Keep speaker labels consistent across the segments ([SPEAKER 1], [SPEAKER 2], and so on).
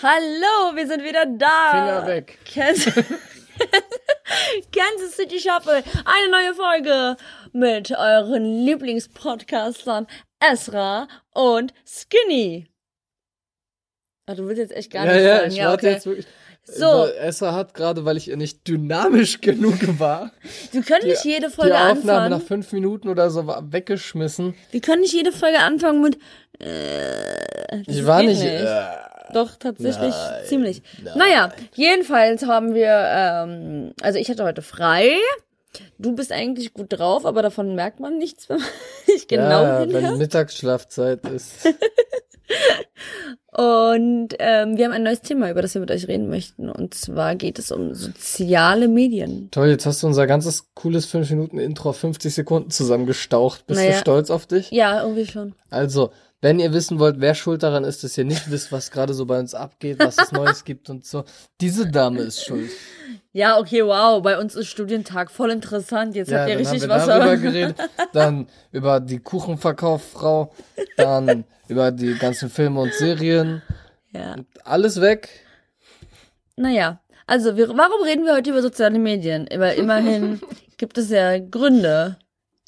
[SPEAKER 1] Hallo, wir sind wieder da.
[SPEAKER 2] Finger weg.
[SPEAKER 1] Kansas, Kansas City Shuffle. Eine neue Folge mit euren Lieblingspodcastern Esra und Skinny. Ah, du willst jetzt echt gar
[SPEAKER 2] ja,
[SPEAKER 1] nicht
[SPEAKER 2] ja,
[SPEAKER 1] sagen.
[SPEAKER 2] ich
[SPEAKER 1] ja,
[SPEAKER 2] warte
[SPEAKER 1] okay.
[SPEAKER 2] jetzt wirklich.
[SPEAKER 1] So.
[SPEAKER 2] Esra hat gerade, weil ich ihr nicht dynamisch genug war,
[SPEAKER 1] Wir können nicht
[SPEAKER 2] die,
[SPEAKER 1] jede Folge
[SPEAKER 2] die Aufnahme
[SPEAKER 1] anfangen.
[SPEAKER 2] nach fünf Minuten oder so war weggeschmissen.
[SPEAKER 1] Wir können nicht jede Folge anfangen mit. Äh,
[SPEAKER 2] Ich war
[SPEAKER 1] geht
[SPEAKER 2] nicht. Äh,
[SPEAKER 1] Doch, tatsächlich
[SPEAKER 2] Nein,
[SPEAKER 1] ziemlich.
[SPEAKER 2] nein.
[SPEAKER 1] Naja, jedenfalls haben wir, ähm, also ich hatte heute frei. Du bist eigentlich gut drauf, aber davon merkt man nichts, wenn man nicht genau
[SPEAKER 2] ja,
[SPEAKER 1] hinhört.
[SPEAKER 2] wenn Mittagsschlafzeit ist.
[SPEAKER 1] Und ähm, wir haben ein neues Thema, über das wir mit euch reden möchten. Und zwar geht es um soziale Medien.
[SPEAKER 2] Toll, jetzt hast du unser ganzes cooles 5 Minuten Intro auf 50 Sekunden zusammengestaucht. Bist
[SPEAKER 1] Naja.
[SPEAKER 2] du stolz auf dich?
[SPEAKER 1] Ja, irgendwie schon.
[SPEAKER 2] Also, wenn ihr wissen wollt, wer schuld daran ist, dass ihr nicht wisst, was gerade so bei uns abgeht, was es Neues gibt und so, diese Dame ist schuld.
[SPEAKER 1] Ja, okay, wow, bei uns ist Studientag voll interessant. Jetzt
[SPEAKER 2] Ja,
[SPEAKER 1] habt ihr
[SPEAKER 2] dann haben
[SPEAKER 1] richtig
[SPEAKER 2] wir
[SPEAKER 1] was.
[SPEAKER 2] darüber geredet, dann über die Kuchenverkauffrau, dann über die ganzen Filme und Serien,
[SPEAKER 1] Ja.
[SPEAKER 2] alles weg.
[SPEAKER 1] Naja, also wir, warum reden wir heute über soziale Medien? Weil immerhin gibt es ja Gründe,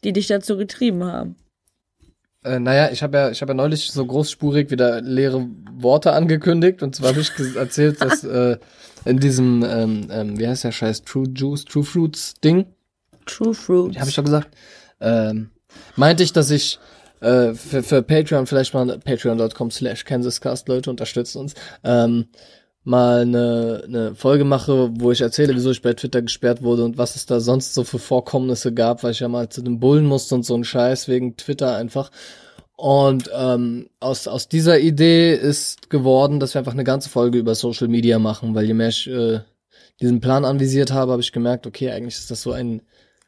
[SPEAKER 1] die dich dazu getrieben haben.
[SPEAKER 2] Äh, naja, ich habe ja, ich habe ja neulich so großspurig wieder leere Worte angekündigt und zwar habe ich erzählt, dass äh, in diesem, ähm, ähm, wie heißt der Scheiß, True Juice, True Fruits Ding,
[SPEAKER 1] True Fruit.
[SPEAKER 2] habe ich schon gesagt, ähm, meinte ich, dass ich äh, für, für Patreon vielleicht mal patreon.com slash kansascast, Leute unterstützen uns, ähm, mal eine, eine Folge mache, wo ich erzähle, wieso ich bei Twitter gesperrt wurde und was es da sonst so für Vorkommnisse gab, weil ich ja mal zu den Bullen musste und so ein Scheiß wegen Twitter einfach. Und ähm, aus, aus dieser Idee ist geworden, dass wir einfach eine ganze Folge über Social Media machen, weil je mehr ich äh, diesen Plan anvisiert habe, habe ich gemerkt, okay, eigentlich ist das so ein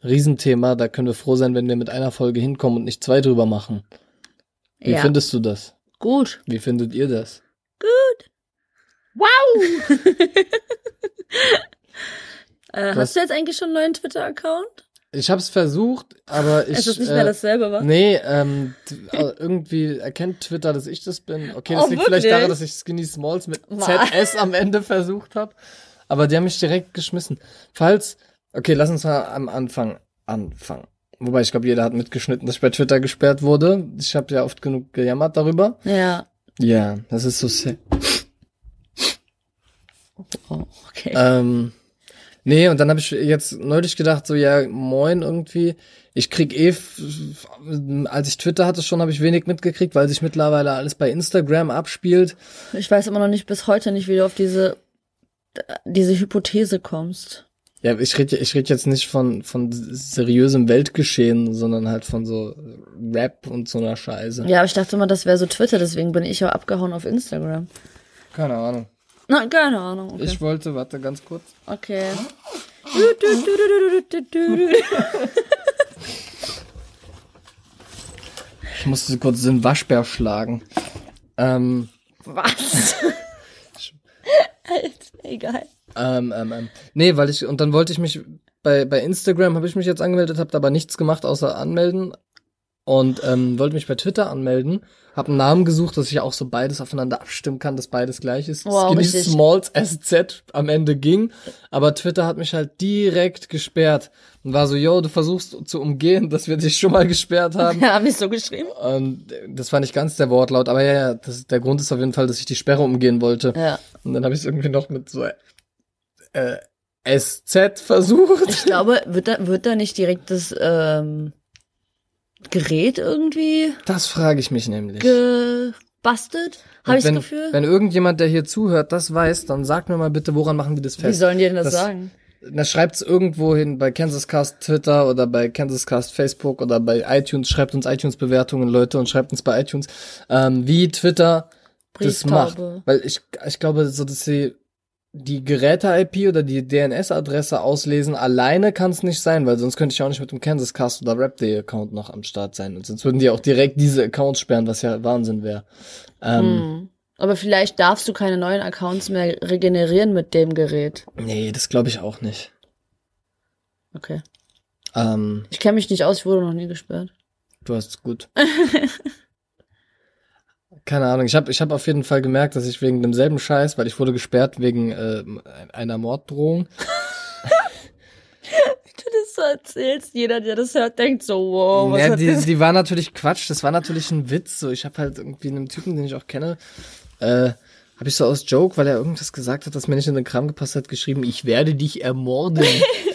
[SPEAKER 2] Riesenthema, da können wir froh sein, wenn wir mit einer Folge hinkommen und nicht zwei drüber machen. Wie
[SPEAKER 1] Ja.
[SPEAKER 2] findest du das?
[SPEAKER 1] Gut.
[SPEAKER 2] Wie findet ihr das?
[SPEAKER 1] Wow! äh,
[SPEAKER 2] Was?
[SPEAKER 1] hast du jetzt eigentlich schon einen neuen Twitter-Account?
[SPEAKER 2] Ich habe es versucht, aber ich
[SPEAKER 1] Es ist nicht
[SPEAKER 2] äh,
[SPEAKER 1] mehr dasselbe, wa?
[SPEAKER 2] Nee, ähm, äh, irgendwie erkennt Twitter, dass ich das bin. Okay, das
[SPEAKER 1] Oh,
[SPEAKER 2] liegt vielleicht
[SPEAKER 1] wirklich?
[SPEAKER 2] daran, dass ich Skinny Smalls mit
[SPEAKER 1] Ma.
[SPEAKER 2] ZS am Ende versucht habe. Aber die haben mich direkt geschmissen. Falls, okay, lass uns mal am Anfang anfangen. Wobei ich glaube, jeder hat mitgeschnitten, dass ich bei Twitter gesperrt wurde. Ich habe ja oft genug gejammert darüber.
[SPEAKER 1] Ja.
[SPEAKER 2] Ja, das ist so sad.
[SPEAKER 1] Oh, okay.
[SPEAKER 2] Ähm, nee, und dann habe ich jetzt neulich gedacht, so, ja, moin irgendwie. Ich krieg eh, als ich Twitter hatte schon, habe ich wenig mitgekriegt, weil sich mittlerweile alles bei Instagram abspielt.
[SPEAKER 1] Ich weiß immer noch nicht bis heute nicht, wie du auf diese diese Hypothese kommst.
[SPEAKER 2] Ja, ich rede ich red jetzt nicht von, von seriösem Weltgeschehen, sondern halt von so Rap und so einer Scheiße.
[SPEAKER 1] Ja, aber ich dachte immer, das wäre so Twitter, deswegen bin ich ja abgehauen auf Instagram.
[SPEAKER 2] Keine Ahnung.
[SPEAKER 1] Na, keine Ahnung. Okay.
[SPEAKER 2] Ich wollte, warte ganz kurz.
[SPEAKER 1] okay. Du.
[SPEAKER 2] Ich musste kurz den Waschbär schlagen. Ähm,
[SPEAKER 1] Was? Alter, egal.
[SPEAKER 2] Ähm, ähm, ähm. Nee, weil ich, und dann wollte ich mich, bei, bei Instagram habe ich mich jetzt angemeldet, habe aber nichts gemacht außer anmelden. Und ähm, wollte mich bei Twitter anmelden, habe einen Namen gesucht, dass ich auch so beides aufeinander abstimmen kann, dass beides gleich ist.
[SPEAKER 1] Wow,
[SPEAKER 2] Skinny
[SPEAKER 1] richtig.
[SPEAKER 2] Smalls SZ am Ende ging, aber Twitter hat mich halt direkt gesperrt und war so, yo, du versuchst zu umgehen, dass wir dich schon mal gesperrt haben.
[SPEAKER 1] Ja, hab ich so geschrieben?
[SPEAKER 2] Und das war nicht ganz der Wortlaut, aber ja, ja, das, der Grund ist auf jeden Fall, dass ich die Sperre umgehen wollte.
[SPEAKER 1] Ja.
[SPEAKER 2] Und dann habe ich es irgendwie noch mit so äh, SZ versucht.
[SPEAKER 1] Ich glaube, wird da, wird da nicht direkt das ähm, Gerät irgendwie
[SPEAKER 2] Das frage ich mich nämlich.
[SPEAKER 1] gebastelt? Habe ich das
[SPEAKER 2] wenn,
[SPEAKER 1] Gefühl?
[SPEAKER 2] Wenn irgendjemand, der hier zuhört, das weiß, dann sag mir mal bitte, woran machen die das
[SPEAKER 1] Wie
[SPEAKER 2] fest?
[SPEAKER 1] sollen die denn das,
[SPEAKER 2] das-
[SPEAKER 1] sagen?
[SPEAKER 2] Na, schreibt's irgendwo hin bei Kansas Cast Twitter oder bei Kansas Cast Facebook oder bei iTunes. Schreibt uns iTunes-Bewertungen, Leute, und schreibt uns bei iTunes, ähm, wie Twitter das macht. Weil ich, ich glaube, so dass sie die Geräte-IP oder die DNS-Adresse auslesen, alleine kann es nicht sein, weil sonst könnte ich auch nicht mit dem Kansas Cast oder Rap-Day-Account noch am Start sein. Und sonst würden die auch direkt diese Accounts sperren, was ja Wahnsinn wäre. Ähm,
[SPEAKER 1] Hm. Aber vielleicht darfst du keine neuen Accounts mehr regenerieren mit dem Gerät.
[SPEAKER 2] Nee, das glaube ich auch nicht.
[SPEAKER 1] Okay.
[SPEAKER 2] Ähm,
[SPEAKER 1] Ich kenne mich nicht aus, ich wurde noch nie gesperrt.
[SPEAKER 2] du hast es gut. Keine Ahnung. Ich habe ich hab auf jeden Fall gemerkt, dass ich wegen demselben Scheiß, weil ich wurde gesperrt wegen äh, einer Morddrohung.
[SPEAKER 1] du das so erzählst, jeder, der das hört, denkt so, wow, was
[SPEAKER 2] ja, die,
[SPEAKER 1] das?
[SPEAKER 2] die war natürlich Quatsch. Das war natürlich ein Witz. So, ich habe halt irgendwie einen Typen, den ich auch kenne, äh, habe ich so aus Joke, weil er irgendwas gesagt hat, das mir nicht in den Kram gepasst hat, geschrieben, ich werde dich ermorden.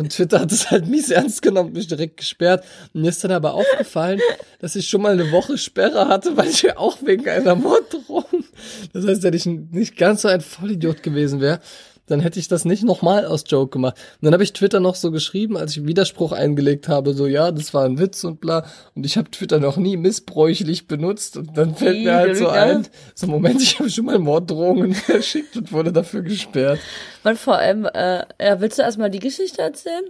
[SPEAKER 2] Und Twitter hat es halt mies ernst genommen, mich direkt gesperrt. Mir ist dann aber aufgefallen, dass ich schon mal eine Woche Sperre hatte, weil ich ja auch wegen einer Morddrohung. Das heißt, wenn ich nicht ganz so ein Vollidiot gewesen wäre, dann hätte ich das nicht nochmal aus Joke gemacht. Und dann habe ich Twitter noch so geschrieben, als ich Widerspruch eingelegt habe, so ja, das war ein Witz und bla. Und ich habe Twitter noch nie missbräuchlich benutzt. Und dann fällt mir halt so ein, so Moment, ich habe schon mal Morddrohungen verschickt und wurde dafür gesperrt.
[SPEAKER 1] Und vor allem, äh, ja, willst du erstmal die Geschichte erzählen?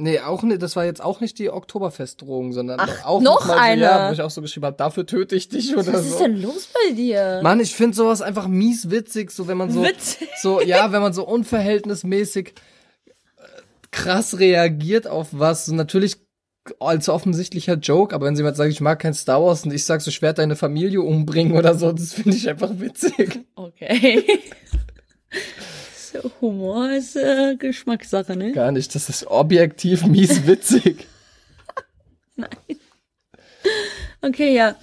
[SPEAKER 2] Nee, auch nicht, das war jetzt auch nicht die Oktoberfestdrohung, sondern
[SPEAKER 1] Ach,
[SPEAKER 2] auch
[SPEAKER 1] noch
[SPEAKER 2] mal so,
[SPEAKER 1] eine?
[SPEAKER 2] ja, wo ich auch so geschrieben habe, dafür töte ich dich oder
[SPEAKER 1] Was
[SPEAKER 2] so.
[SPEAKER 1] ist denn los bei dir?
[SPEAKER 2] Mann, ich finde sowas einfach mies witzig, so wenn man so
[SPEAKER 1] Witzig.
[SPEAKER 2] so ja, wenn man so unverhältnismäßig äh, krass reagiert auf was, so natürlich als offensichtlicher Joke, aber wenn jemand sagt, ich mag kein Star Wars und ich sag so, ich werde deine Familie umbringen oder so, das finde ich einfach witzig.
[SPEAKER 1] Okay. Humor ist äh, Geschmackssache, ne?
[SPEAKER 2] Gar nicht, das ist objektiv mies witzig.
[SPEAKER 1] Okay, ja.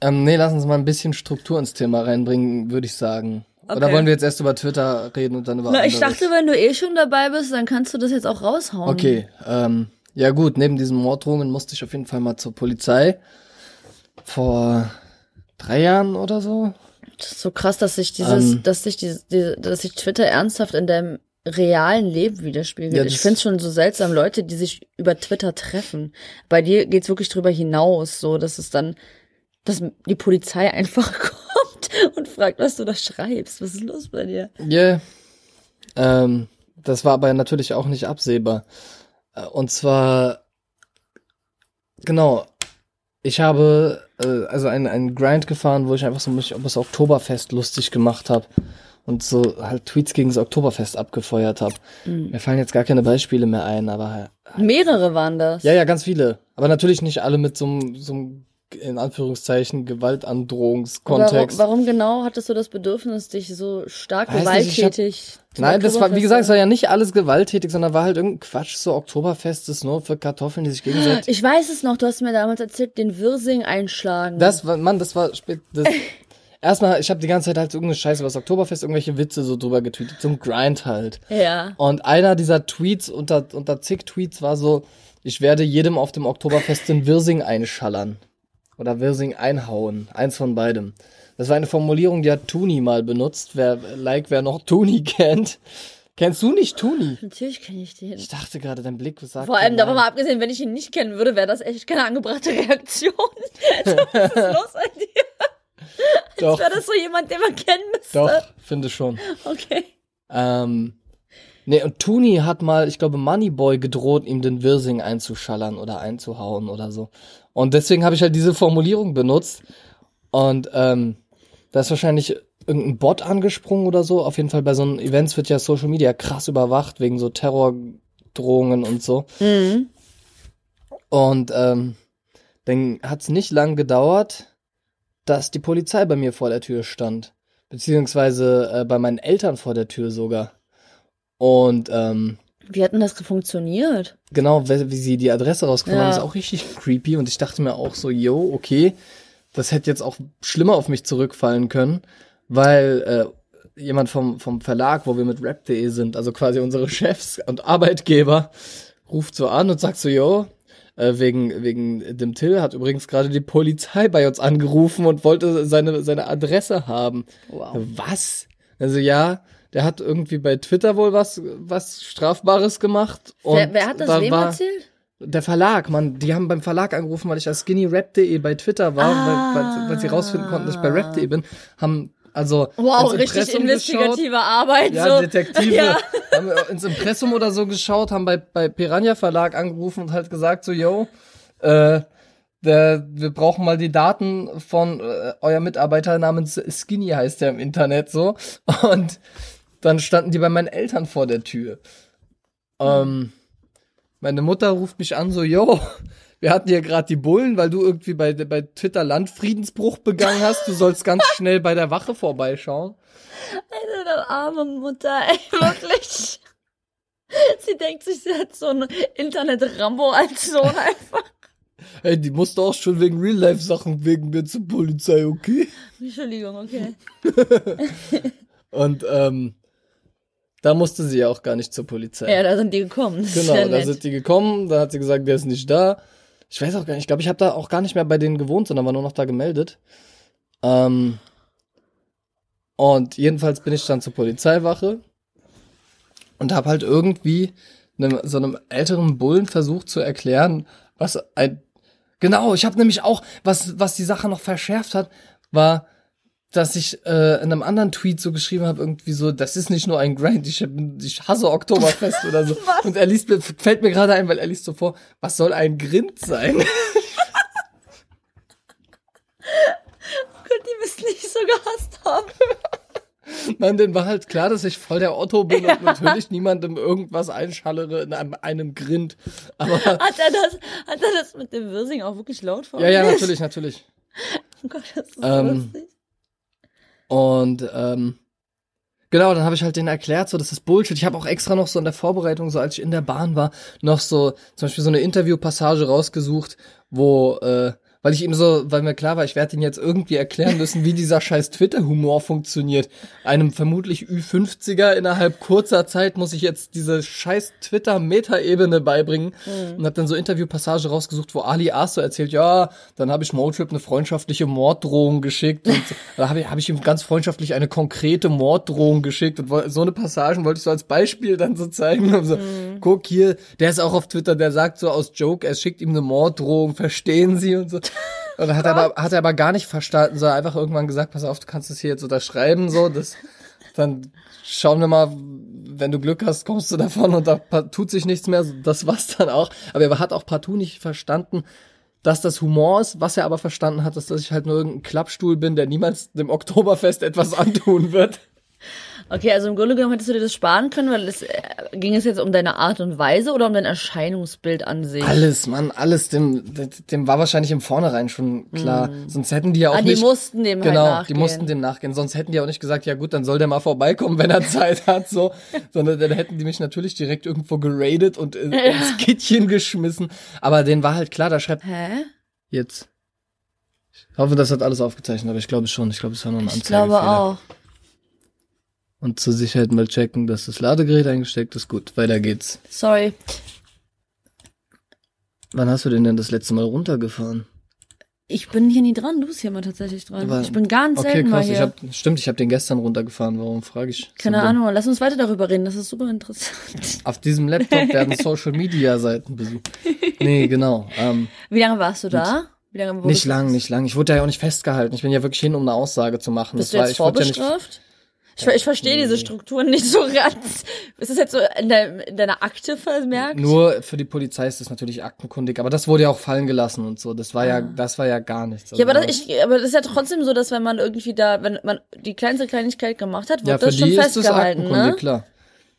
[SPEAKER 2] ähm, nee, lass uns mal ein bisschen Struktur ins Thema reinbringen, würde ich sagen. Oder
[SPEAKER 1] Okay.
[SPEAKER 2] wollen wir jetzt erst über Twitter reden und dann über
[SPEAKER 1] Na, ich
[SPEAKER 2] anderes?
[SPEAKER 1] dachte, wenn du eh schon dabei bist, dann kannst du das jetzt auch raushauen.
[SPEAKER 2] Okay, ähm, ja gut, neben diesen Morddrohungen musste ich auf jeden Fall mal zur Polizei. Vor drei Jahren oder so.
[SPEAKER 1] So krass, dass sich dieses,
[SPEAKER 2] Ähm.
[SPEAKER 1] dass sich diese, diese, dass sich Twitter ernsthaft in deinem realen Leben widerspiegelt.
[SPEAKER 2] Ja,
[SPEAKER 1] ich finde es schon so seltsam, Leute, die sich über Twitter treffen. Bei dir geht's wirklich drüber hinaus, so dass es dann, dass die Polizei einfach kommt und fragt, was du da schreibst. Was ist los bei dir?
[SPEAKER 2] Yeah. Ähm, das war aber natürlich auch nicht absehbar. Äh, Und zwar, genau, ich habe äh, also einen, einen Grind gefahren, wo ich einfach so mich über das Oktoberfest lustig gemacht habe und so halt Tweets gegen das Oktoberfest abgefeuert habe.
[SPEAKER 1] Mhm.
[SPEAKER 2] Mir fallen jetzt gar keine Beispiele mehr ein, aber
[SPEAKER 1] Mehrere waren das.
[SPEAKER 2] Ja, ja, ganz viele. Aber natürlich nicht alle mit so einem, so einem in Anführungszeichen, Gewaltandrohungskontext.
[SPEAKER 1] Warum, warum genau hattest du das Bedürfnis, dich so stark
[SPEAKER 2] Weiß nicht, ich hab-
[SPEAKER 1] gewalttätig
[SPEAKER 2] Nein, das war, wie gesagt, es war ja nicht alles gewalttätig, sondern war halt irgendein Quatsch, so Oktoberfest ist nur für Kartoffeln, die sich gegenseitig.
[SPEAKER 1] Ich weiß es noch, du hast mir damals erzählt, den Wirsing einschlagen.
[SPEAKER 2] Das war, Mann, das war spät. Das, erstmal, ich habe die ganze Zeit halt irgendeine Scheiße über das Oktoberfest, irgendwelche Witze so drüber getweetet, zum Grind halt.
[SPEAKER 1] ja.
[SPEAKER 2] Und einer dieser Tweets unter, unter zig Tweets war so, ich werde jedem auf dem Oktoberfest den Wirsing einschallern. Oder Wirsing einhauen. Eins von beidem. Das war eine Formulierung, die hat Tuni mal benutzt. Wer, like, wer noch Tuni kennt. Kennst du nicht Tuni?
[SPEAKER 1] Natürlich kenne ich den.
[SPEAKER 2] Ich dachte gerade, dein Blick sagt.
[SPEAKER 1] Vor allem, davon mal abgesehen, wenn ich ihn nicht kennen würde, wäre das echt keine angebrachte Reaktion. so, was ist los bei dir?
[SPEAKER 2] Doch,
[SPEAKER 1] Wäre das so jemand, den man kennen müsste?
[SPEAKER 2] doch, finde schon.
[SPEAKER 1] Okay.
[SPEAKER 2] Ähm, nee, und Tuni hat mal, ich glaube, Moneyboy gedroht, ihm den Wirsing einzuschallern oder einzuhauen oder so. Und deswegen habe ich halt diese Formulierung benutzt. Und ähm, da ist wahrscheinlich irgendein Bot angesprungen oder so. Auf jeden Fall bei so einen Events wird ja Social Media krass überwacht wegen so Terrordrohungen und so.
[SPEAKER 1] Mhm.
[SPEAKER 2] Und ähm, dann hat's nicht lang gedauert, dass die Polizei bei mir vor der Tür stand. Beziehungsweise äh, bei meinen Eltern vor der Tür sogar. Und ähm,
[SPEAKER 1] Wie hat denn das funktioniert?
[SPEAKER 2] genau, wie, sie die Adresse rausgefunden haben,
[SPEAKER 1] Ja.
[SPEAKER 2] ist auch richtig creepy. Und ich dachte mir auch so, yo, okay, das hätte jetzt auch schlimmer auf mich zurückfallen können, weil äh, jemand vom, vom Verlag, wo wir mit rap.de sind, also quasi unsere Chefs und Arbeitgeber, ruft so an und sagt so, yo, äh, wegen, wegen dem Till hat übrigens gerade die Polizei bei uns angerufen und wollte seine, seine Adresse haben.
[SPEAKER 1] Wow.
[SPEAKER 2] Was? Also ja, der hat irgendwie bei Twitter wohl was, was Strafbares gemacht.
[SPEAKER 1] Wer, wer hat das
[SPEAKER 2] da
[SPEAKER 1] wem erzählt?
[SPEAKER 2] Der Verlag, Mann. Die haben beim Verlag angerufen, weil ich als skinny.rap.de bei Twitter war,
[SPEAKER 1] Ah.
[SPEAKER 2] weil, weil, weil sie rausfinden konnten, dass ich bei rap.de bin, haben also
[SPEAKER 1] Wow, richtig
[SPEAKER 2] Impressum geschaut.
[SPEAKER 1] investigative Arbeit.
[SPEAKER 2] Ja,
[SPEAKER 1] so.
[SPEAKER 2] Detektive.
[SPEAKER 1] Ja.
[SPEAKER 2] Haben ins Impressum oder so geschaut, haben bei, bei Piranha Verlag angerufen und halt gesagt so, yo, äh, der, wir brauchen mal die Daten von äh, euer Mitarbeiter namens Skinny heißt der im Internet so. Und dann standen die bei meinen Eltern vor der Tür. Ähm, meine Mutter ruft mich an so, yo, wir hatten hier gerade die Bullen, weil du irgendwie bei, bei Twitter Landfriedensbruch begangen hast. Du sollst ganz schnell bei der Wache vorbeischauen.
[SPEAKER 1] Eine arme Mutter, ey, wirklich. Sie denkt sich, sie hat so ein Internet-Rambo als Sohn einfach.
[SPEAKER 2] Ey, die musste auch schon wegen Real-Life-Sachen wegen mir zur Polizei, okay?
[SPEAKER 1] Entschuldigung, okay.
[SPEAKER 2] Und ähm, da musste sie ja auch gar nicht zur Polizei.
[SPEAKER 1] Ja, da sind die gekommen.
[SPEAKER 2] Genau,
[SPEAKER 1] ja
[SPEAKER 2] da
[SPEAKER 1] nett.
[SPEAKER 2] sind die gekommen, da hat sie gesagt, der ist nicht da. Ich weiß auch gar nicht, ich glaube, ich habe da auch gar nicht mehr bei denen gewohnt, sondern war nur noch da gemeldet. Ähm, und jedenfalls bin ich dann zur Polizeiwache und habe halt irgendwie einem, so einem älteren Bullen versucht zu erklären, was ein genau, ich habe nämlich auch was was die Sache noch verschärft hat, war dass ich äh, in einem anderen Tweet so geschrieben habe, irgendwie so, das ist nicht nur ein Grind, ich, hab, ich hasse Oktoberfest oder so.
[SPEAKER 1] Was?
[SPEAKER 2] Und er liest mir, fällt mir gerade ein, weil er liest so vor, was soll ein Grind sein?
[SPEAKER 1] Gott, die müssen nicht so gehasst haben.
[SPEAKER 2] Mann, denn war halt klar, dass ich voll der Otto bin und natürlich niemandem irgendwas einschallere in einem, einem Grind. Aber
[SPEAKER 1] Hat er das, hat er das mit dem Wirsing auch wirklich laut
[SPEAKER 2] ja, ja,
[SPEAKER 1] vorgelesen?
[SPEAKER 2] natürlich, natürlich.
[SPEAKER 1] Oh Gott, das ist so
[SPEAKER 2] Ähm,
[SPEAKER 1] lustig.
[SPEAKER 2] Und ähm, genau, dann habe ich halt denen erklärt, so das ist Bullshit. Ich habe auch extra noch so in der Vorbereitung, so als ich in der Bahn war, noch so zum Beispiel so eine Interviewpassage rausgesucht, wo äh, weil ich ihm so, weil mir klar war, ich werde ihn jetzt irgendwie erklären müssen, wie dieser scheiß Twitter-Humor funktioniert. Einem vermutlich Ü50er innerhalb kurzer Zeit muss ich jetzt diese scheiß Twitter-Meta-Ebene beibringen und habe dann so Interviewpassage rausgesucht, wo Ali As so erzählt, ja, dann habe ich Motrip eine freundschaftliche Morddrohung geschickt und da habe ich, hab ich ihm ganz freundschaftlich eine konkrete Morddrohung geschickt und so eine Passagen wollte ich so als Beispiel dann so zeigen. Und so, Guck hier, der ist auch auf Twitter, der sagt so aus Joke, er schickt ihm eine Morddrohung, verstehen Sie und so. Und dann hat er aber, hat er aber gar nicht verstanden, sondern einfach irgendwann gesagt, pass auf, du kannst es hier jetzt unterschreiben, so, das, dann schauen wir mal, wenn du Glück hast, kommst du davon und da tut sich nichts mehr, das war's dann auch. Aber er hat auch partout nicht verstanden, dass das Humor ist, was er aber verstanden hat, ist, dass ich halt nur irgendein Klappstuhl bin, der niemals dem Oktoberfest etwas antun wird.
[SPEAKER 1] Okay, also im Grunde genommen hättest du dir das sparen können, weil es äh, ging es jetzt um deine Art und Weise oder um dein Erscheinungsbild an sich?
[SPEAKER 2] Alles, Mann, alles, dem, dem war wahrscheinlich im Vornherein schon klar. Sonst hätten die ja auch
[SPEAKER 1] ah, die
[SPEAKER 2] nicht.
[SPEAKER 1] mussten dem
[SPEAKER 2] Genau,
[SPEAKER 1] halt nachgehen.
[SPEAKER 2] die mussten dem nachgehen. Sonst hätten die auch nicht gesagt, ja gut, dann soll der mal vorbeikommen, wenn er Zeit hat, so. Sondern dann hätten die mich natürlich direkt irgendwo geradet und äh, ins Kittchen geschmissen. Aber denen war halt klar, da schreibt
[SPEAKER 1] Hä?
[SPEAKER 2] jetzt. Ich hoffe, das hat alles aufgezeichnet, aber ich glaube schon. Ich glaube, es war nur ein
[SPEAKER 1] Ich glaube auch.
[SPEAKER 2] Und zur Sicherheit mal checken, dass das Ladegerät eingesteckt ist. Gut, weiter geht's.
[SPEAKER 1] Sorry.
[SPEAKER 2] Wann hast du den denn das letzte Mal runtergefahren?
[SPEAKER 1] Ich bin hier nie dran, du bist hier mal tatsächlich dran.
[SPEAKER 2] Aber-
[SPEAKER 1] ich bin ganz
[SPEAKER 2] Okay,
[SPEAKER 1] selten mal
[SPEAKER 2] krass.
[SPEAKER 1] hier.
[SPEAKER 2] Ich hab, stimmt, ich habe den gestern runtergefahren. Warum frage ich?
[SPEAKER 1] Keine? Ahnung, lass uns weiter darüber reden, das ist super interessant.
[SPEAKER 2] Auf diesem Laptop werden Social Media Seiten besucht. Nee, genau. Ähm,
[SPEAKER 1] Wie lange warst du da? Wie lange
[SPEAKER 2] nicht lang, nicht lang. Ich wurde ja auch nicht festgehalten. Ich bin ja wirklich hin, um eine Aussage zu machen.
[SPEAKER 1] Bist
[SPEAKER 2] Das
[SPEAKER 1] du
[SPEAKER 2] war-
[SPEAKER 1] jetzt
[SPEAKER 2] nicht-
[SPEAKER 1] vorbestraft? Ich, ich verstehe diese Strukturen nicht so ganz. Ist das jetzt so in, dein, in deiner Akte vermerkt?
[SPEAKER 2] Nur für die Polizei ist das natürlich aktenkundig, aber das wurde ja auch fallen gelassen und so. Das war ja, das war ja gar nichts.
[SPEAKER 1] Ah. ja, aber
[SPEAKER 2] Also
[SPEAKER 1] das, ich, aber das ist ja trotzdem so, dass wenn man irgendwie da, wenn man die kleinste Kleinigkeit gemacht hat, wird
[SPEAKER 2] ja,
[SPEAKER 1] das schon
[SPEAKER 2] die ist das
[SPEAKER 1] festgehalten,
[SPEAKER 2] aktenkundig,
[SPEAKER 1] ne?
[SPEAKER 2] klar.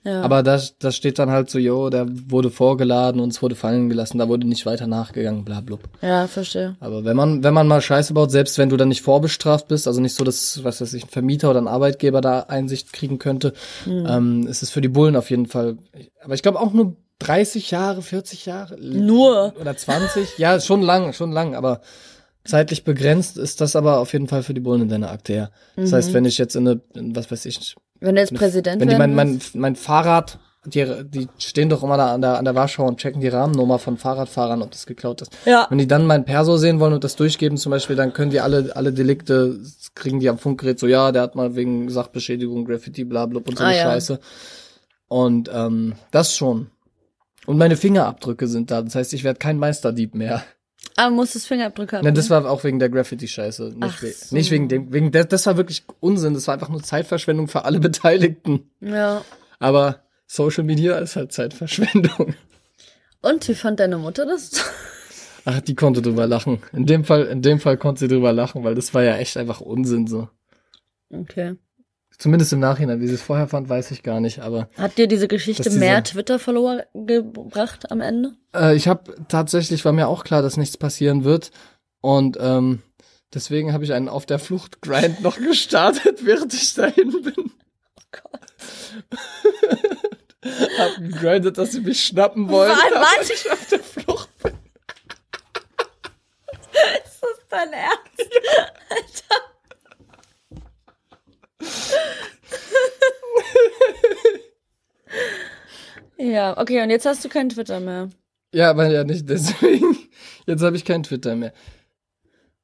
[SPEAKER 1] Ja.
[SPEAKER 2] Aber da, da steht dann halt so, jo, der wurde vorgeladen und es wurde fallen gelassen, da wurde nicht weiter nachgegangen, bla, blub.
[SPEAKER 1] ja, verstehe.
[SPEAKER 2] Aber wenn man, wenn man mal Scheiße baut, selbst wenn du dann nicht vorbestraft bist, also nicht so, dass, was weiß ich, ein Vermieter oder ein Arbeitgeber da Einsicht kriegen könnte,
[SPEAKER 1] Hm.
[SPEAKER 2] ähm, ist es für die Bullen auf jeden Fall. Aber ich glaube auch nur 30 Jahre, 40 Jahre.
[SPEAKER 1] Nur.
[SPEAKER 2] Oder 20. ja, schon lang, schon lang, aber zeitlich begrenzt ist das aber auf jeden Fall für die Bullen in deiner Akte, ja. Das
[SPEAKER 1] Mhm.
[SPEAKER 2] heißt, wenn ich jetzt in eine, in, was weiß ich,
[SPEAKER 1] Wenn du jetzt Präsident
[SPEAKER 2] wenn die mein, mein, mein Fahrrad, die, die stehen doch immer da an der, an der Warschau und checken die Rahmennummer von Fahrradfahrern, ob das geklaut ist.
[SPEAKER 1] Ja.
[SPEAKER 2] Wenn die dann mein Perso sehen wollen und das durchgeben zum Beispiel, dann können die alle, alle Delikte, kriegen die am Funkgerät so, ja, der hat mal wegen Sachbeschädigung, Graffiti, bla, bla und so
[SPEAKER 1] Ah,
[SPEAKER 2] eine
[SPEAKER 1] ja.
[SPEAKER 2] Scheiße. Und ähm, das schon. Und meine Fingerabdrücke sind da. Das heißt, ich werde kein Meisterdieb mehr.
[SPEAKER 1] Ah, muss das Fingerabdrück haben.
[SPEAKER 2] Ne, das war auch wegen der Graffiti-Scheiße. Nicht,
[SPEAKER 1] Ach
[SPEAKER 2] we
[SPEAKER 1] so.
[SPEAKER 2] nicht wegen dem, wegen der, das war wirklich Unsinn. Das war einfach nur Zeitverschwendung für alle Beteiligten.
[SPEAKER 1] ja.
[SPEAKER 2] Aber Social Media ist halt Zeitverschwendung.
[SPEAKER 1] Und wie fand deine Mutter das?
[SPEAKER 2] Ach, die konnte drüber lachen. In dem Fall, in dem Fall konnte sie drüber lachen, weil das war ja echt einfach Unsinn so.
[SPEAKER 1] Okay.
[SPEAKER 2] Zumindest im Nachhinein. Wie sie es vorher fand, weiß ich gar nicht. Aber
[SPEAKER 1] Hat dir diese Geschichte mehr Twitter-Follower gebracht am Ende?
[SPEAKER 2] äh, ich habe tatsächlich, war mir auch klar, dass nichts passieren wird. Und ähm, deswegen habe ich einen auf der Flucht Grind noch gestartet, während ich dahin bin.
[SPEAKER 1] Oh Gott.
[SPEAKER 2] hab gegrindet, dass sie mich schnappen wollen. Aber
[SPEAKER 1] warte.
[SPEAKER 2] ich auf der Flucht bin.
[SPEAKER 1] Ist das dein Ernst? Alter. Ja, okay, und jetzt hast du kein Twitter mehr.
[SPEAKER 2] Ja, aber ja nicht deswegen. Jetzt habe ich kein Twitter mehr.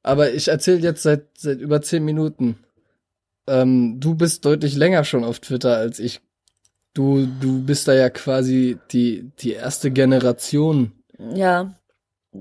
[SPEAKER 2] Aber ich erzähle jetzt seit, seit über zehn Minuten. Ähm, du bist deutlich länger schon auf Twitter als ich. Du, du bist da ja quasi die, die erste Generation.
[SPEAKER 1] Ja,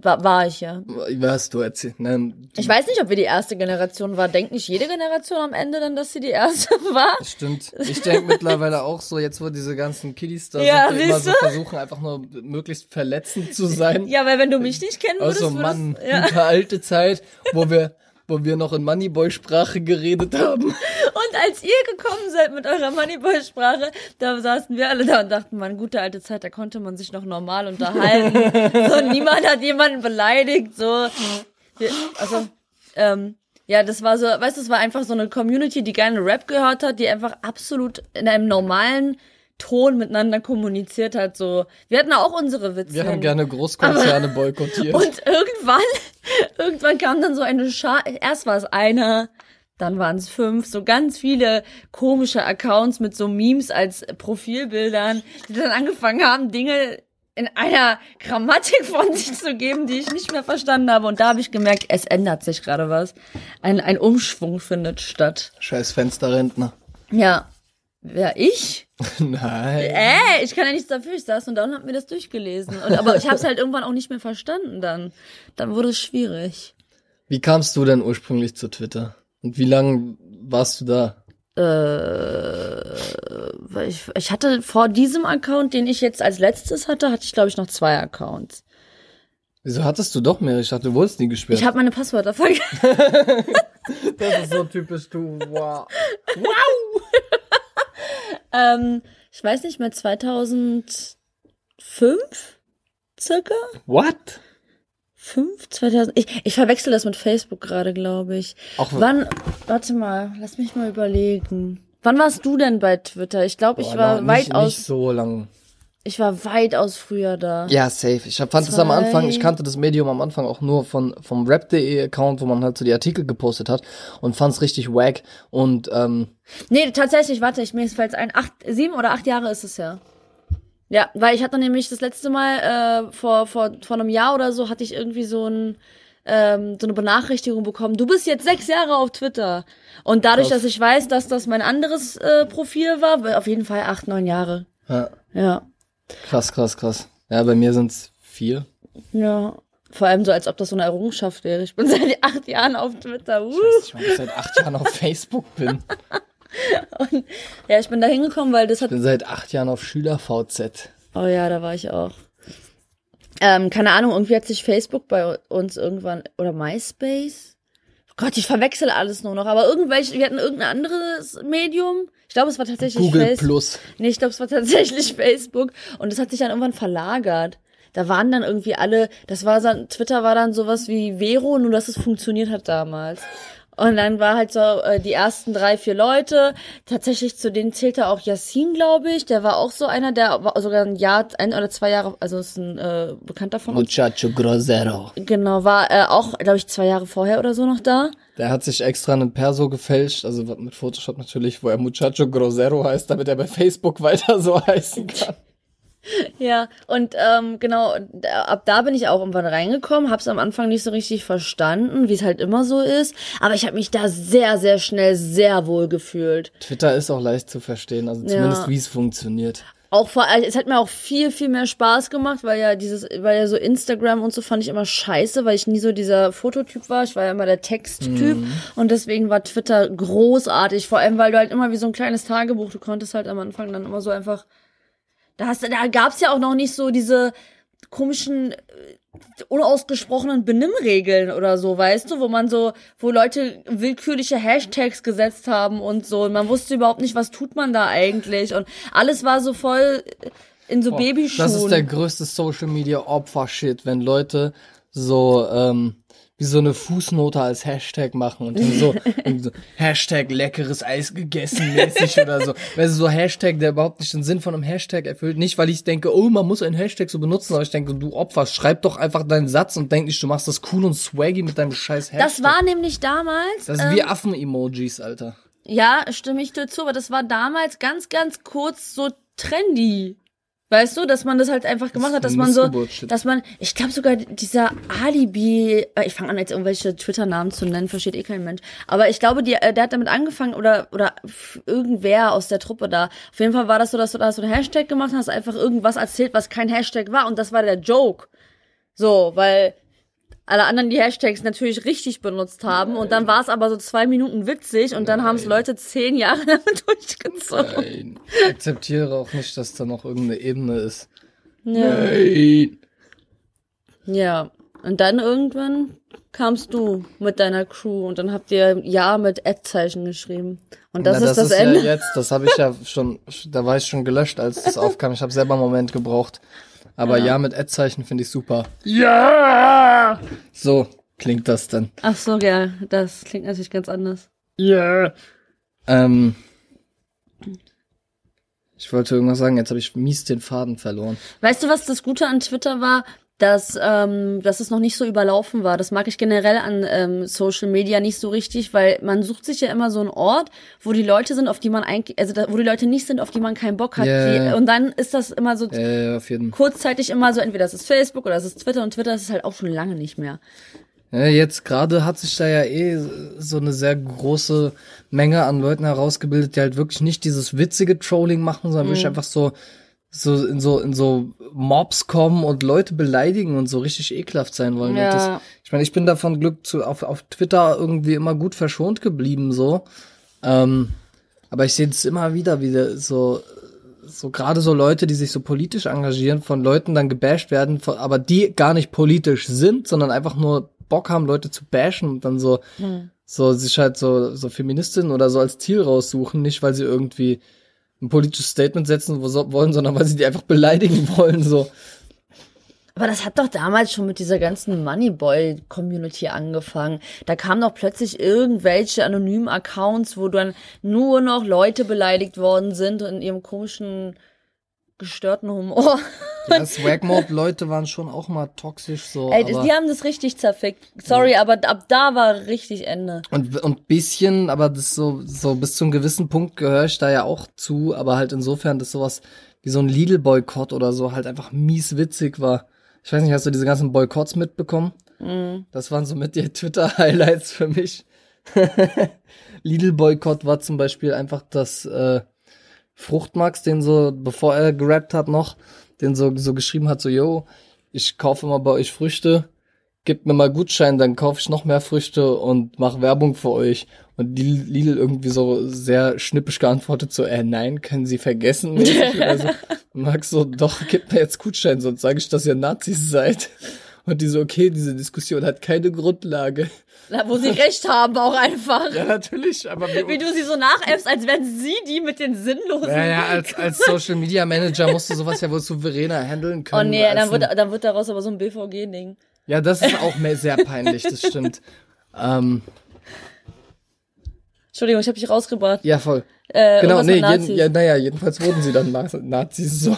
[SPEAKER 1] war, war ich ja.
[SPEAKER 2] Was du erzählst. Nein,
[SPEAKER 1] Ich weiß nicht, ob wir die erste Generation war. Denkt nicht jede Generation am Ende dann, dass sie die erste war?
[SPEAKER 2] Stimmt. Ich denke mittlerweile auch so, jetzt wo diese ganzen Kiddies da
[SPEAKER 1] Ja,
[SPEAKER 2] sind, immer so versuchen, einfach nur möglichst verletzend zu sein.
[SPEAKER 1] Ja, weil wenn du mich nicht kennen würdest,
[SPEAKER 2] Also
[SPEAKER 1] würdest
[SPEAKER 2] Mann,
[SPEAKER 1] ja.
[SPEAKER 2] gute alte Zeit, wo wir, wo wir noch in Moneyboy-Sprache geredet haben.
[SPEAKER 1] Und als ihr gekommen seid mit eurer Moneyboy-Sprache, da saßen wir alle da und dachten, man, gute alte Zeit, da konnte man sich noch normal unterhalten. so, niemand hat jemanden beleidigt, so. Wir, also, ähm, ja, das war so, weißt du, es war einfach so eine Community, die gerne Rap gehört hat, die einfach absolut in einem normalen Ton miteinander kommuniziert hat, so. Wir hatten auch unsere Witze.
[SPEAKER 2] Wir haben gerne Großkonzerne boykottiert.
[SPEAKER 1] Und irgendwann, irgendwann kam dann so eine Schar, erst war es einer, dann waren es fünf, so ganz viele komische Accounts mit so Memes als Profilbildern, die dann angefangen haben, Dinge in einer Grammatik von sich zu geben, die ich nicht mehr verstanden habe. Und da habe ich gemerkt, es ändert sich gerade was. Ein, ein Umschwung findet statt.
[SPEAKER 2] Scheiß Fensterrentner.
[SPEAKER 1] Ja. Wer ich?
[SPEAKER 2] Nein.
[SPEAKER 1] Äh, ich kann ja nichts dafür. Ich saß und dann hab mir das durchgelesen. Und, aber ich habe es halt irgendwann auch nicht mehr verstanden dann. Dann wurde es schwierig.
[SPEAKER 2] Wie kamst du denn ursprünglich zu Twitter? Und wie lange warst du da?
[SPEAKER 1] Äh, weil ich, ich hatte vor diesem Account, den ich jetzt als letztes hatte, hatte ich glaube ich noch zwei Accounts.
[SPEAKER 2] Wieso hattest du doch mehr? Ich dachte, du wurdest nie gesperrt.
[SPEAKER 1] Ich habe meine Passwörter vergessen.
[SPEAKER 2] das ist so typisch du. Wow.
[SPEAKER 1] ähm, ich weiß nicht mehr, 2005 circa?
[SPEAKER 2] What?
[SPEAKER 1] 5? 2000? Ich, ich verwechsel das mit Facebook gerade, glaube ich.
[SPEAKER 2] Auch
[SPEAKER 1] Wann, warte mal, lass mich mal überlegen. Wann warst du denn bei Twitter? Ich glaube, ich war
[SPEAKER 2] na,
[SPEAKER 1] weit
[SPEAKER 2] nicht,
[SPEAKER 1] aus,
[SPEAKER 2] Nicht so lang.
[SPEAKER 1] Ich war weitaus früher da.
[SPEAKER 2] Ja, safe. Ich hab, fand es am
[SPEAKER 1] Zwei.
[SPEAKER 2] Anfang, ich kannte das Medium am Anfang auch nur von vom rap.de Account, wo man halt so die Artikel gepostet hat und fand es richtig wack und ähm,
[SPEAKER 1] Nee, tatsächlich, warte, ich, mir fällt ein, acht, sieben oder acht Jahre ist es ja. Ja, weil ich hatte nämlich das letzte Mal, äh, vor, vor, vor einem Jahr oder so, hatte ich irgendwie so ein, ähm, so eine Benachrichtigung bekommen, du bist jetzt sechs Jahre auf Twitter. Und dadurch,
[SPEAKER 2] Krass.
[SPEAKER 1] dass ich weiß, dass das mein anderes äh, Profil war, auf jeden Fall acht, neun Jahre.
[SPEAKER 2] ja,
[SPEAKER 1] Ja.
[SPEAKER 2] Krass, krass, krass. Ja, bei mir sind's vier.
[SPEAKER 1] Ja. Vor allem so, als ob das so eine Errungenschaft wäre. Ich bin seit acht Jahren auf Twitter. Uh.
[SPEAKER 2] Ich weiß nicht, warum ich seit acht Jahren auf Facebook bin.
[SPEAKER 1] Ja, ich bin da hingekommen, weil das
[SPEAKER 2] Ich
[SPEAKER 1] hat
[SPEAKER 2] bin seit acht Jahren auf SchülerVZ.
[SPEAKER 1] Oh ja, da war ich auch. Ähm, keine Ahnung, irgendwie hat sich Facebook bei uns irgendwann, oder MySpace? Gott, ich verwechsel alles nur noch, aber irgendwelche, wir hatten irgendein anderes Medium. Ich glaube, es war tatsächlich
[SPEAKER 2] Google
[SPEAKER 1] Facebook.
[SPEAKER 2] Plus.
[SPEAKER 1] Nee, ich glaube, es war tatsächlich Facebook. Und es hat sich dann irgendwann verlagert. Da waren dann irgendwie alle, das war dann, Twitter war dann sowas wie Vero, nur dass es funktioniert hat damals. Und dann war halt so äh, die ersten drei, vier Leute. Tatsächlich zu denen zählte auch Yassin, glaube ich. Der war auch so einer, der war sogar ein Jahr, ein oder zwei Jahre, also ist ein äh, Bekannter von uns.
[SPEAKER 2] Muchacho Grosero.
[SPEAKER 1] Genau, war äh, auch, glaube ich, zwei Jahre vorher oder so noch da.
[SPEAKER 2] Der hat sich extra einen Perso gefälscht, also mit Photoshop natürlich, wo er Muchacho Grosero heißt, damit er bei Facebook weiter so heißen kann.
[SPEAKER 1] Ja, und ähm, genau, d- ab da bin ich auch irgendwann reingekommen, hab's am Anfang nicht so richtig verstanden, wie es halt immer so ist, aber ich habe mich da sehr, sehr schnell sehr wohl gefühlt.
[SPEAKER 2] Twitter ist auch leicht zu verstehen, also zumindest wie es funktioniert.
[SPEAKER 1] Auch vor allem, es hat mir auch viel, viel mehr Spaß gemacht, weil ja dieses, weil ja so Instagram und so fand ich immer scheiße, weil ich nie so dieser Fototyp war. Ich war ja immer der Texttyp und deswegen war Twitter großartig. Vor allem, weil du halt immer wie so ein kleines Tagebuch, du konntest halt am Anfang dann immer so einfach, da hast da gab's ja auch noch nicht so diese komischen äh, unausgesprochenen Benimmregeln oder so, weißt du, wo man so, wo Leute willkürliche Hashtags gesetzt haben und so und man wusste überhaupt nicht, was tut man da eigentlich und alles war so voll in so
[SPEAKER 2] Oh,
[SPEAKER 1] Babyschuhen.
[SPEAKER 2] Das ist der größte Social Media Opfer-Shit, wenn Leute so, ähm, wie so eine Fußnote als Hashtag machen und dann so, so Hashtag leckeres Eis gegessen mäßig oder so. Weißt du, so Hashtag, der überhaupt nicht den Sinn von einem Hashtag erfüllt. Nicht, weil ich denke, oh, man muss einen Hashtag so benutzen, aber ich denke, du Opfer, schreib doch einfach deinen Satz und denk nicht, du machst das cool und swaggy mit deinem scheiß Hashtag.
[SPEAKER 1] das war nämlich damals.
[SPEAKER 2] Das ist wie Affen-Emojis, Alter.
[SPEAKER 1] Ja, stimme ich dir zu, aber das war damals ganz, ganz kurz so trendy. Weißt du, dass man das halt einfach gemacht hat, dass man so, dass man, ich glaube sogar dieser Alibi, ich fange an jetzt irgendwelche Twitter-Namen zu nennen, versteht eh kein Mensch. Aber ich glaube, die, äh, der hat damit angefangen oder oder irgendwer aus der Truppe da. Auf jeden Fall war das so, dass du da so ein Hashtag gemacht hast, einfach irgendwas erzählt, was kein Hashtag war und das war der Joke. So, weil alle anderen die Hashtags natürlich richtig benutzt haben und dann war es aber so zwei Minuten witzig und dann haben es Leute zehn Jahre damit durchgezogen.
[SPEAKER 2] Nein. Ich akzeptiere auch nicht, dass da noch irgendeine Ebene ist.
[SPEAKER 1] Ja.
[SPEAKER 2] Nein.
[SPEAKER 1] ja. Und dann irgendwann kamst du mit deiner Crew und dann habt ihr Ja mit Ad-Zeichen geschrieben. Und das
[SPEAKER 2] Na,
[SPEAKER 1] ist das, Ende.
[SPEAKER 2] Ja jetzt, das habe ich ja schon, da war ich schon gelöscht, als das aufkam. Ich habe selber einen Moment gebraucht. Aber ja, mit Ad-Zeichen finde ich super. Ja! So klingt das dann.
[SPEAKER 1] Ach so, ja, das klingt natürlich ganz anders.
[SPEAKER 2] Ja. Ähm, ich wollte irgendwas sagen, jetzt habe ich mies den Faden verloren.
[SPEAKER 1] Weißt du, was das Gute an Twitter war? Dass, ähm, dass es noch nicht so überlaufen war. Das mag ich generell an ähm, Social Media nicht so richtig, weil man sucht sich ja immer so einen Ort, wo die Leute sind, auf die man eigentlich, also da, wo die Leute nicht sind, auf die man keinen Bock hat.
[SPEAKER 2] Ja.
[SPEAKER 1] Die, und dann ist das immer so
[SPEAKER 2] jeden
[SPEAKER 1] kurzzeitig immer so, entweder das ist Facebook oder das ist Twitter und Twitter ist es halt auch schon lange nicht mehr.
[SPEAKER 2] Ja, jetzt gerade hat sich da ja eh so eine sehr große Menge an Leuten herausgebildet, die halt wirklich nicht dieses witzige Trolling machen, sondern wirklich einfach so so in so in so Mobs kommen und Leute beleidigen und so richtig ekelhaft sein wollen.
[SPEAKER 1] Ja.
[SPEAKER 2] Und das, ich meine, ich bin davon Glück zu auf auf Twitter irgendwie immer gut verschont geblieben so. Ähm, aber ich sehe es immer wieder wieder so so gerade so Leute, die sich so politisch engagieren, von Leuten dann gebasht werden, von, aber die gar nicht politisch sind, sondern einfach nur Bock haben, Leute zu bashen und dann so, so sich halt so, so Feministinnen oder so als Ziel raussuchen, nicht weil sie irgendwie ein politisches Statement setzen wollen, sondern weil sie die einfach beleidigen wollen, so.
[SPEAKER 1] Aber das hat doch damals schon mit dieser ganzen Moneyboy-Community angefangen. Da kamen doch plötzlich irgendwelche anonymen Accounts, wo dann nur noch Leute beleidigt worden sind in ihrem komischen, gestörten Humor.
[SPEAKER 2] Ja, Swag-Mode-Leute waren schon auch mal toxisch, so.
[SPEAKER 1] Ey, die haben das richtig zerfickt. Sorry, aber ab da war richtig Ende.
[SPEAKER 2] Und, und bisschen, aber das so, so bis zu einem gewissen Punkt gehöre ich da ja auch zu, aber halt insofern, dass sowas wie so ein Lidl-Boykott oder so halt einfach mies witzig war. Ich weiß nicht, hast du diese ganzen Boykotts mitbekommen? Das waren so mit die Twitter-Highlights für mich. Lidl-Boykott war zum Beispiel einfach das äh, Fruchtmax, den so, bevor er gerappt hat noch, den so, so geschrieben hat, so, yo, ich kaufe mal bei euch Früchte, gebt mir mal Gutschein, dann kaufe ich noch mehr Früchte und mache Werbung für euch. Und die Lidl irgendwie so sehr schnippisch geantwortet, so, äh, nein, können Sie vergessen. mäßig oder so. Und Max so, doch, gebt mir jetzt Gutschein, sonst sage ich, dass ihr Nazis seid. Und die so, okay, diese Diskussion hat keine Grundlage.
[SPEAKER 1] Na, wo sie recht haben auch einfach.
[SPEAKER 2] Ja, natürlich, aber
[SPEAKER 1] Wie du sie so nachäffst, als wären sie die mit den sinnlosen.
[SPEAKER 2] ja, ja, als, als Social Media Manager musst du sowas ja wohl souveräner handeln
[SPEAKER 1] Oh
[SPEAKER 2] können.
[SPEAKER 1] nee,
[SPEAKER 2] als
[SPEAKER 1] dann wird, dann wird daraus aber so ein BVG-Ding.
[SPEAKER 2] ja, das ist auch mehr sehr peinlich, das stimmt. ähm,
[SPEAKER 1] Entschuldigung, ich habe dich rausgebracht.
[SPEAKER 2] ja, voll.
[SPEAKER 1] Äh,
[SPEAKER 2] Genau, nee, jeden, ja, naja, jedenfalls wurden sie dann Na- Nazis so.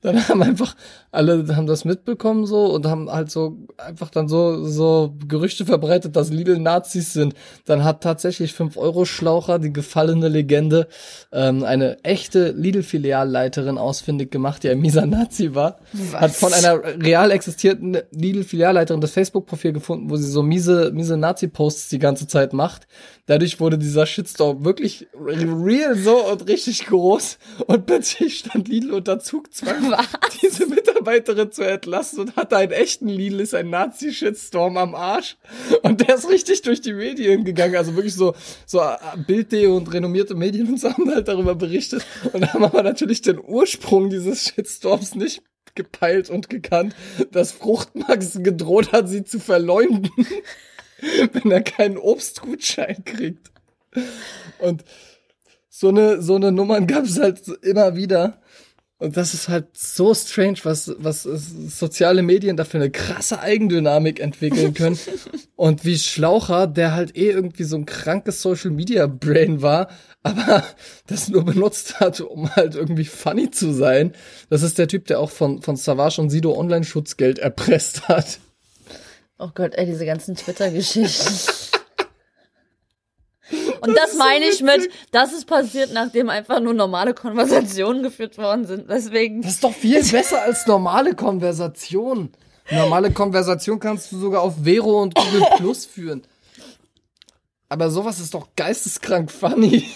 [SPEAKER 2] Dann haben einfach alle haben das mitbekommen so und haben halt so einfach dann so so Gerüchte verbreitet, dass Lidl Nazis sind. Dann hat tatsächlich 5 Euro Schlaucher, die gefallene Legende, ähm, eine echte Lidl-Filialleiterin ausfindig gemacht, die ein mieser Nazi war. Hat von einer real existierenden Lidl-Filialleiterin das Facebook-Profil gefunden, wo sie so miese miese Nazi-Posts die ganze Zeit macht. Dadurch wurde dieser Shitstorm wirklich real so und richtig groß. Und plötzlich stand Lidl unter Zugzwang, diese Mitarbeiterin zu entlassen und hatte einen echten Lidl, ist ein Nazi-Shitstorm am Arsch. Und der ist richtig durch die Medien gegangen. Also wirklich so, so äh, Bild.de und renommierte Medien und so haben halt darüber berichtet und haben aber natürlich den Ursprung dieses Shitstorms nicht gepeilt und gekannt, dass Fruchtmax gedroht hat, sie zu verleumden, wenn er keinen Obstgutschein kriegt. Und so eine, so eine Nummern gab es halt immer wieder. Und das ist halt so strange, was, was soziale Medien dafür eine krasse Eigendynamik entwickeln können. und wie Schlaucher, der halt eh irgendwie so ein krankes Social Media Brain war, aber das nur benutzt hat, um halt irgendwie funny zu sein. Das ist der Typ, der auch von, von Savage und Sido Online-Schutzgeld erpresst hat.
[SPEAKER 1] Oh Gott, ey, diese ganzen Twitter-Geschichten. Und das, das meine ich mit, das ist passiert, nachdem einfach nur normale Konversationen geführt worden sind. Deswegen.
[SPEAKER 2] Das ist doch viel besser als normale Konversation. Normale Konversation kannst du sogar auf Vero und Google Plus führen. Aber sowas ist doch geisteskrank funny.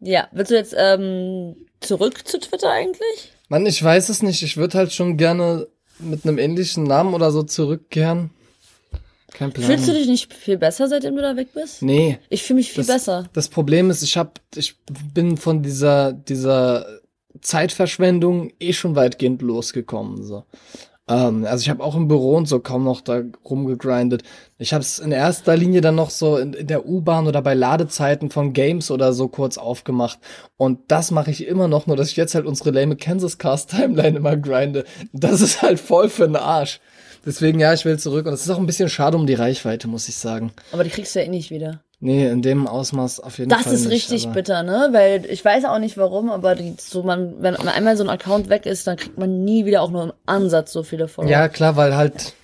[SPEAKER 1] Ja, willst du jetzt ähm, zurück zu Twitter eigentlich?
[SPEAKER 2] Mann, ich weiß es nicht. Ich würde halt schon gerne mit einem ähnlichen Namen oder so zurückkehren.
[SPEAKER 1] Kein Plan. Fühlst du dich nicht viel besser, seitdem du da weg bist?
[SPEAKER 2] Nee.
[SPEAKER 1] Ich fühle mich viel
[SPEAKER 2] das,
[SPEAKER 1] besser.
[SPEAKER 2] Das Problem ist, ich hab, ich bin von dieser, dieser Zeitverschwendung eh schon weitgehend losgekommen, so. Ähm, also ich habe auch im Büro und so kaum noch da rumgegrindet. Ich habe es in erster Linie dann noch so in, in der U-Bahn oder bei Ladezeiten von Games oder so kurz aufgemacht. Und das mache ich immer noch, nur dass ich jetzt halt unsere lame Kansas Cast Timeline immer grinde. Das ist halt voll für den Arsch. Deswegen, ja, ich will zurück. Und es ist auch ein bisschen schade um die Reichweite, muss ich sagen.
[SPEAKER 1] Aber die kriegst du ja eh nicht wieder.
[SPEAKER 2] Nee, in dem Ausmaß auf jeden
[SPEAKER 1] das
[SPEAKER 2] Fall.
[SPEAKER 1] Das ist
[SPEAKER 2] nicht,
[SPEAKER 1] richtig bitter, ne? Weil ich weiß auch nicht warum, aber die, so man, wenn einmal so ein Account weg ist, dann kriegt man nie wieder auch nur im Ansatz so viele Follower.
[SPEAKER 2] Ja, klar, weil halt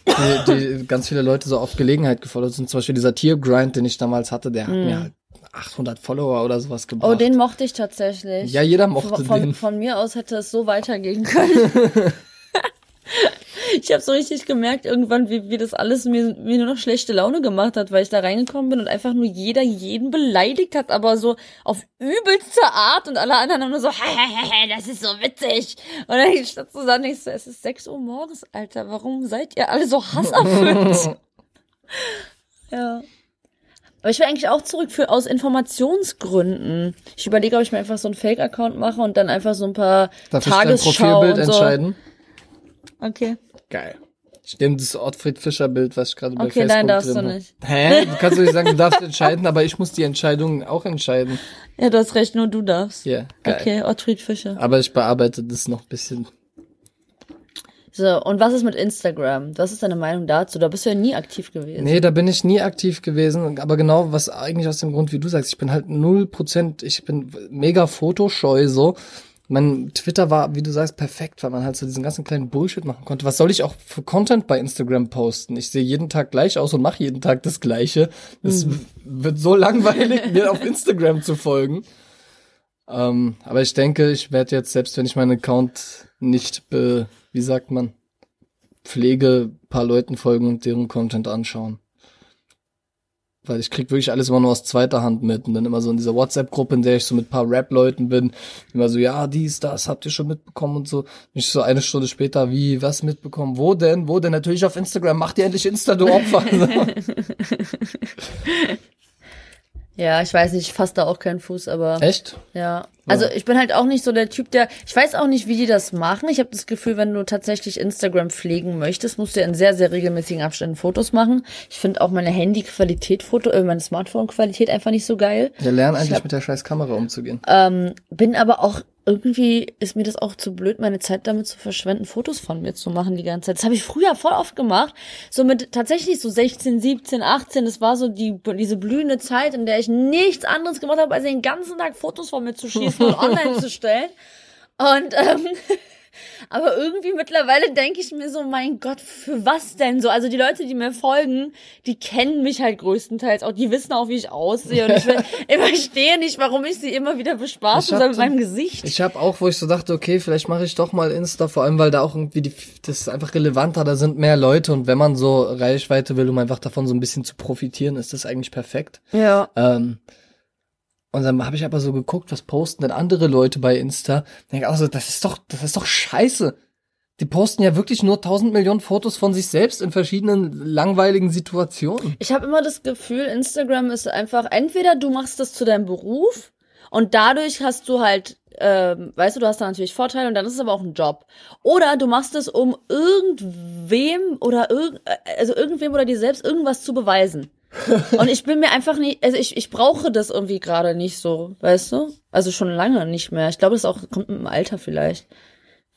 [SPEAKER 2] die, die ganz viele Leute so auf Gelegenheit gefolgt sind. Zum Beispiel dieser Tier-Grind, den ich damals hatte, der hat mm. mir halt 800 Follower oder sowas gebracht.
[SPEAKER 1] Oh, den mochte ich tatsächlich.
[SPEAKER 2] Ja, jeder mochte
[SPEAKER 1] von,
[SPEAKER 2] den.
[SPEAKER 1] Von mir aus hätte es so weitergehen können. ich habe so richtig gemerkt irgendwann, wie, wie das alles mir, mir nur noch schlechte Laune gemacht hat, weil ich da reingekommen bin und einfach nur jeder jeden beleidigt hat, aber so auf übelste Art und alle anderen haben nur so, hey, das ist so witzig. Und dann statt zu sagen, ich so, es ist 6 Uhr morgens, Alter, warum seid ihr alle so hasserfüllt? ja. Aber ich will eigentlich auch zurück für aus Informationsgründen. Ich überlege, ob ich mir einfach so einen Fake-Account mache und dann einfach so ein paar
[SPEAKER 2] Darf
[SPEAKER 1] Tagesschau
[SPEAKER 2] ich dein Profilbild
[SPEAKER 1] und so.
[SPEAKER 2] entscheiden?
[SPEAKER 1] Okay.
[SPEAKER 2] Geil. Ich nehme das Ottfried Fischer Bild, was ich gerade bei
[SPEAKER 1] Okay,
[SPEAKER 2] Facebook
[SPEAKER 1] nein, darfst
[SPEAKER 2] drin
[SPEAKER 1] du nicht.
[SPEAKER 2] Hä? Du kannst doch nicht sagen, du darfst entscheiden, aber ich muss die Entscheidung auch entscheiden.
[SPEAKER 1] Ja, du hast recht, nur du darfst.
[SPEAKER 2] Ja, geil.
[SPEAKER 1] Okay, Ottfried Fischer.
[SPEAKER 2] Aber ich bearbeite das noch ein bisschen.
[SPEAKER 1] So, und was ist mit Instagram? Was ist deine Meinung dazu? Da bist du ja nie aktiv gewesen.
[SPEAKER 2] Nee, da bin ich nie aktiv gewesen, aber genau was eigentlich aus dem Grund, wie du sagst, ich bin halt null Prozent, ich bin mega fotoscheu so. Mein Twitter war, wie du sagst, perfekt, weil man halt so diesen ganzen kleinen Bullshit machen konnte. Was soll ich auch für Content bei Instagram posten? Ich sehe jeden Tag gleich aus und mache jeden Tag das Gleiche. Es
[SPEAKER 1] Hm.
[SPEAKER 2] wird so langweilig, mir auf Instagram zu folgen. Ähm, aber ich denke, ich werde jetzt, selbst wenn ich meinen Account nicht, be, wie sagt man, pflege, paar Leuten folgen und deren Content anschauen. Weil ich krieg wirklich alles immer nur aus zweiter Hand mit. Und dann immer so in dieser WhatsApp-Gruppe, in der ich so mit paar Rap-Leuten bin, immer so, ja, dies, das, habt ihr schon mitbekommen und so. Nicht so eine Stunde später, wie, was mitbekommen? Wo denn? Wo denn? Natürlich auf Instagram. Mach dir endlich Insta, du Opfer.
[SPEAKER 1] Ja, ich weiß nicht, ich fasse da auch keinen Fuß, aber.
[SPEAKER 2] Echt?
[SPEAKER 1] Ja. Also ich bin halt auch nicht so der Typ, der. Ich weiß auch nicht, wie die das machen. Ich habe das Gefühl, wenn du tatsächlich Instagram pflegen möchtest, musst du ja in sehr, sehr regelmäßigen Abständen Fotos machen. Ich finde auch meine Handy-Qualität, Foto, äh, meine Smartphone-Qualität einfach nicht so geil.
[SPEAKER 2] Ja, lern eigentlich
[SPEAKER 1] hab-
[SPEAKER 2] mit der scheiß Kamera umzugehen.
[SPEAKER 1] Ähm, bin aber auch irgendwie ist mir das auch zu blöd, meine Zeit damit zu verschwenden, Fotos von mir zu machen die ganze Zeit. Das habe ich früher voll oft gemacht. So mit tatsächlich so 16, 17, 18. Das war so die diese blühende Zeit, in der ich nichts anderes gemacht habe, als den ganzen Tag Fotos von mir zu schießen und online zu stellen. Und ähm, aber irgendwie mittlerweile denke ich mir so, mein Gott, für was denn so? Also die Leute, die mir folgen, die kennen mich halt größtenteils auch, die wissen auch, wie ich aussehe. Und ich, verstehe nicht, warum ich sie immer wieder bespaßen soll mit meinem Gesicht.
[SPEAKER 2] Ich habe auch, wo ich so dachte, okay, vielleicht mache ich doch mal Insta, vor allem weil da auch irgendwie die, das ist einfach relevanter, da sind mehr Leute und wenn man so Reichweite will, um einfach davon so ein bisschen zu profitieren, ist das eigentlich perfekt.
[SPEAKER 1] ja.
[SPEAKER 2] Ähm, und dann habe ich aber so geguckt, was posten denn andere Leute bei Insta. Denke auch so, das ist doch, das ist doch scheiße. Die posten ja wirklich nur tausend Millionen Fotos von sich selbst in verschiedenen langweiligen Situationen.
[SPEAKER 1] Ich habe immer das Gefühl, Instagram ist einfach, entweder du machst das zu deinem Beruf und dadurch hast du halt ähm, weißt du, du hast da natürlich Vorteile und dann ist es aber auch ein Job. Oder du machst es, um irgendwem oder irg also irgendwem oder dir selbst irgendwas zu beweisen. und ich bin mir einfach nicht, also ich, ich brauche das irgendwie gerade nicht so, weißt du? Also schon lange nicht mehr. Ich glaube, das auch kommt mit dem Alter vielleicht.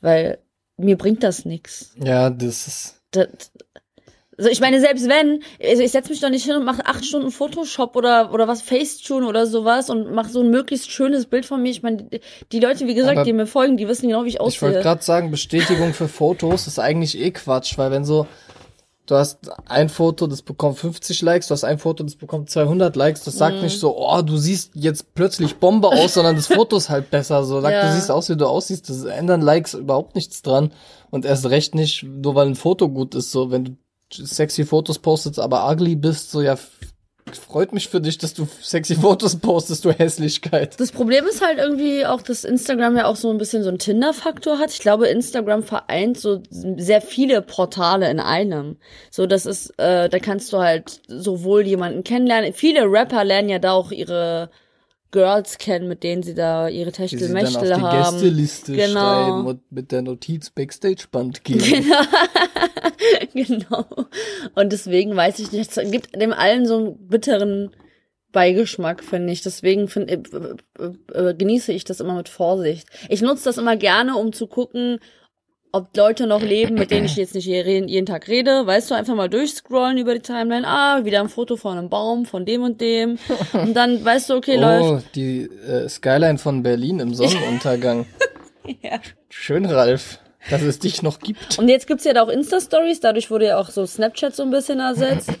[SPEAKER 1] Weil mir bringt das nichts.
[SPEAKER 2] Ja, das ist.
[SPEAKER 1] Das, also ich meine, selbst wenn, also ich setze mich doch nicht hin und mache acht Stunden Photoshop oder oder was Facetune oder sowas und mache so ein möglichst schönes Bild von mir. Ich meine, die Leute, wie gesagt,
[SPEAKER 2] Aber
[SPEAKER 1] die mir folgen, die wissen genau, wie ich
[SPEAKER 2] Ich
[SPEAKER 1] aussehe.
[SPEAKER 2] wollte gerade sagen, Bestätigung für Fotos ist eigentlich eh Quatsch, weil wenn so, du hast ein Foto, das bekommt 50 Likes, du hast ein Foto, das bekommt 200 Likes, das
[SPEAKER 1] Mhm.
[SPEAKER 2] sagt nicht so, oh, du siehst jetzt plötzlich Bombe aus, sondern das Foto ist halt besser, so, sagt,
[SPEAKER 1] Ja.
[SPEAKER 2] du siehst aus, wie du aussiehst, das ändern Likes überhaupt nichts dran und erst recht nicht, nur weil ein Foto gut ist, so, wenn du sexy Fotos postest, aber ugly bist, so, ja, freut mich für dich, dass du sexy Fotos postest, du Hässlichkeit.
[SPEAKER 1] Das Problem ist halt irgendwie auch, dass Instagram ja auch so ein bisschen so einen Tinder-Faktor hat. Ich glaube, Instagram vereint so sehr viele Portale in einem. So, das ist, äh, da kannst du halt sowohl jemanden kennenlernen. Viele Rapper lernen ja da auch ihre Girls kennen, mit denen sie da ihre
[SPEAKER 2] sie dann auf
[SPEAKER 1] Techtelmechtel
[SPEAKER 2] die
[SPEAKER 1] haben.
[SPEAKER 2] Gästeliste
[SPEAKER 1] Genau.
[SPEAKER 2] schreiben und mit der Notiz Backstage-Band gehen.
[SPEAKER 1] genau. Und deswegen weiß ich nicht, es gibt dem allen so einen bitteren Beigeschmack, finde ich. Deswegen find, äh, äh, äh, genieße ich das immer mit Vorsicht. Ich nutze das immer gerne, um zu gucken, ob Leute noch leben, mit denen ich jetzt nicht jeden, jeden Tag rede. Weißt du, einfach mal durchscrollen über die Timeline. Ah, wieder ein Foto von einem Baum, von dem und dem. Und dann weißt du, okay, läuft.
[SPEAKER 2] Oh, die äh, Skyline von Berlin im Sonnenuntergang.
[SPEAKER 1] Ja.
[SPEAKER 2] Schön, Ralf, dass es dich noch gibt.
[SPEAKER 1] Und jetzt gibt's ja da auch Insta-Stories, dadurch wurde ja auch so Snapchat so ein bisschen ersetzt.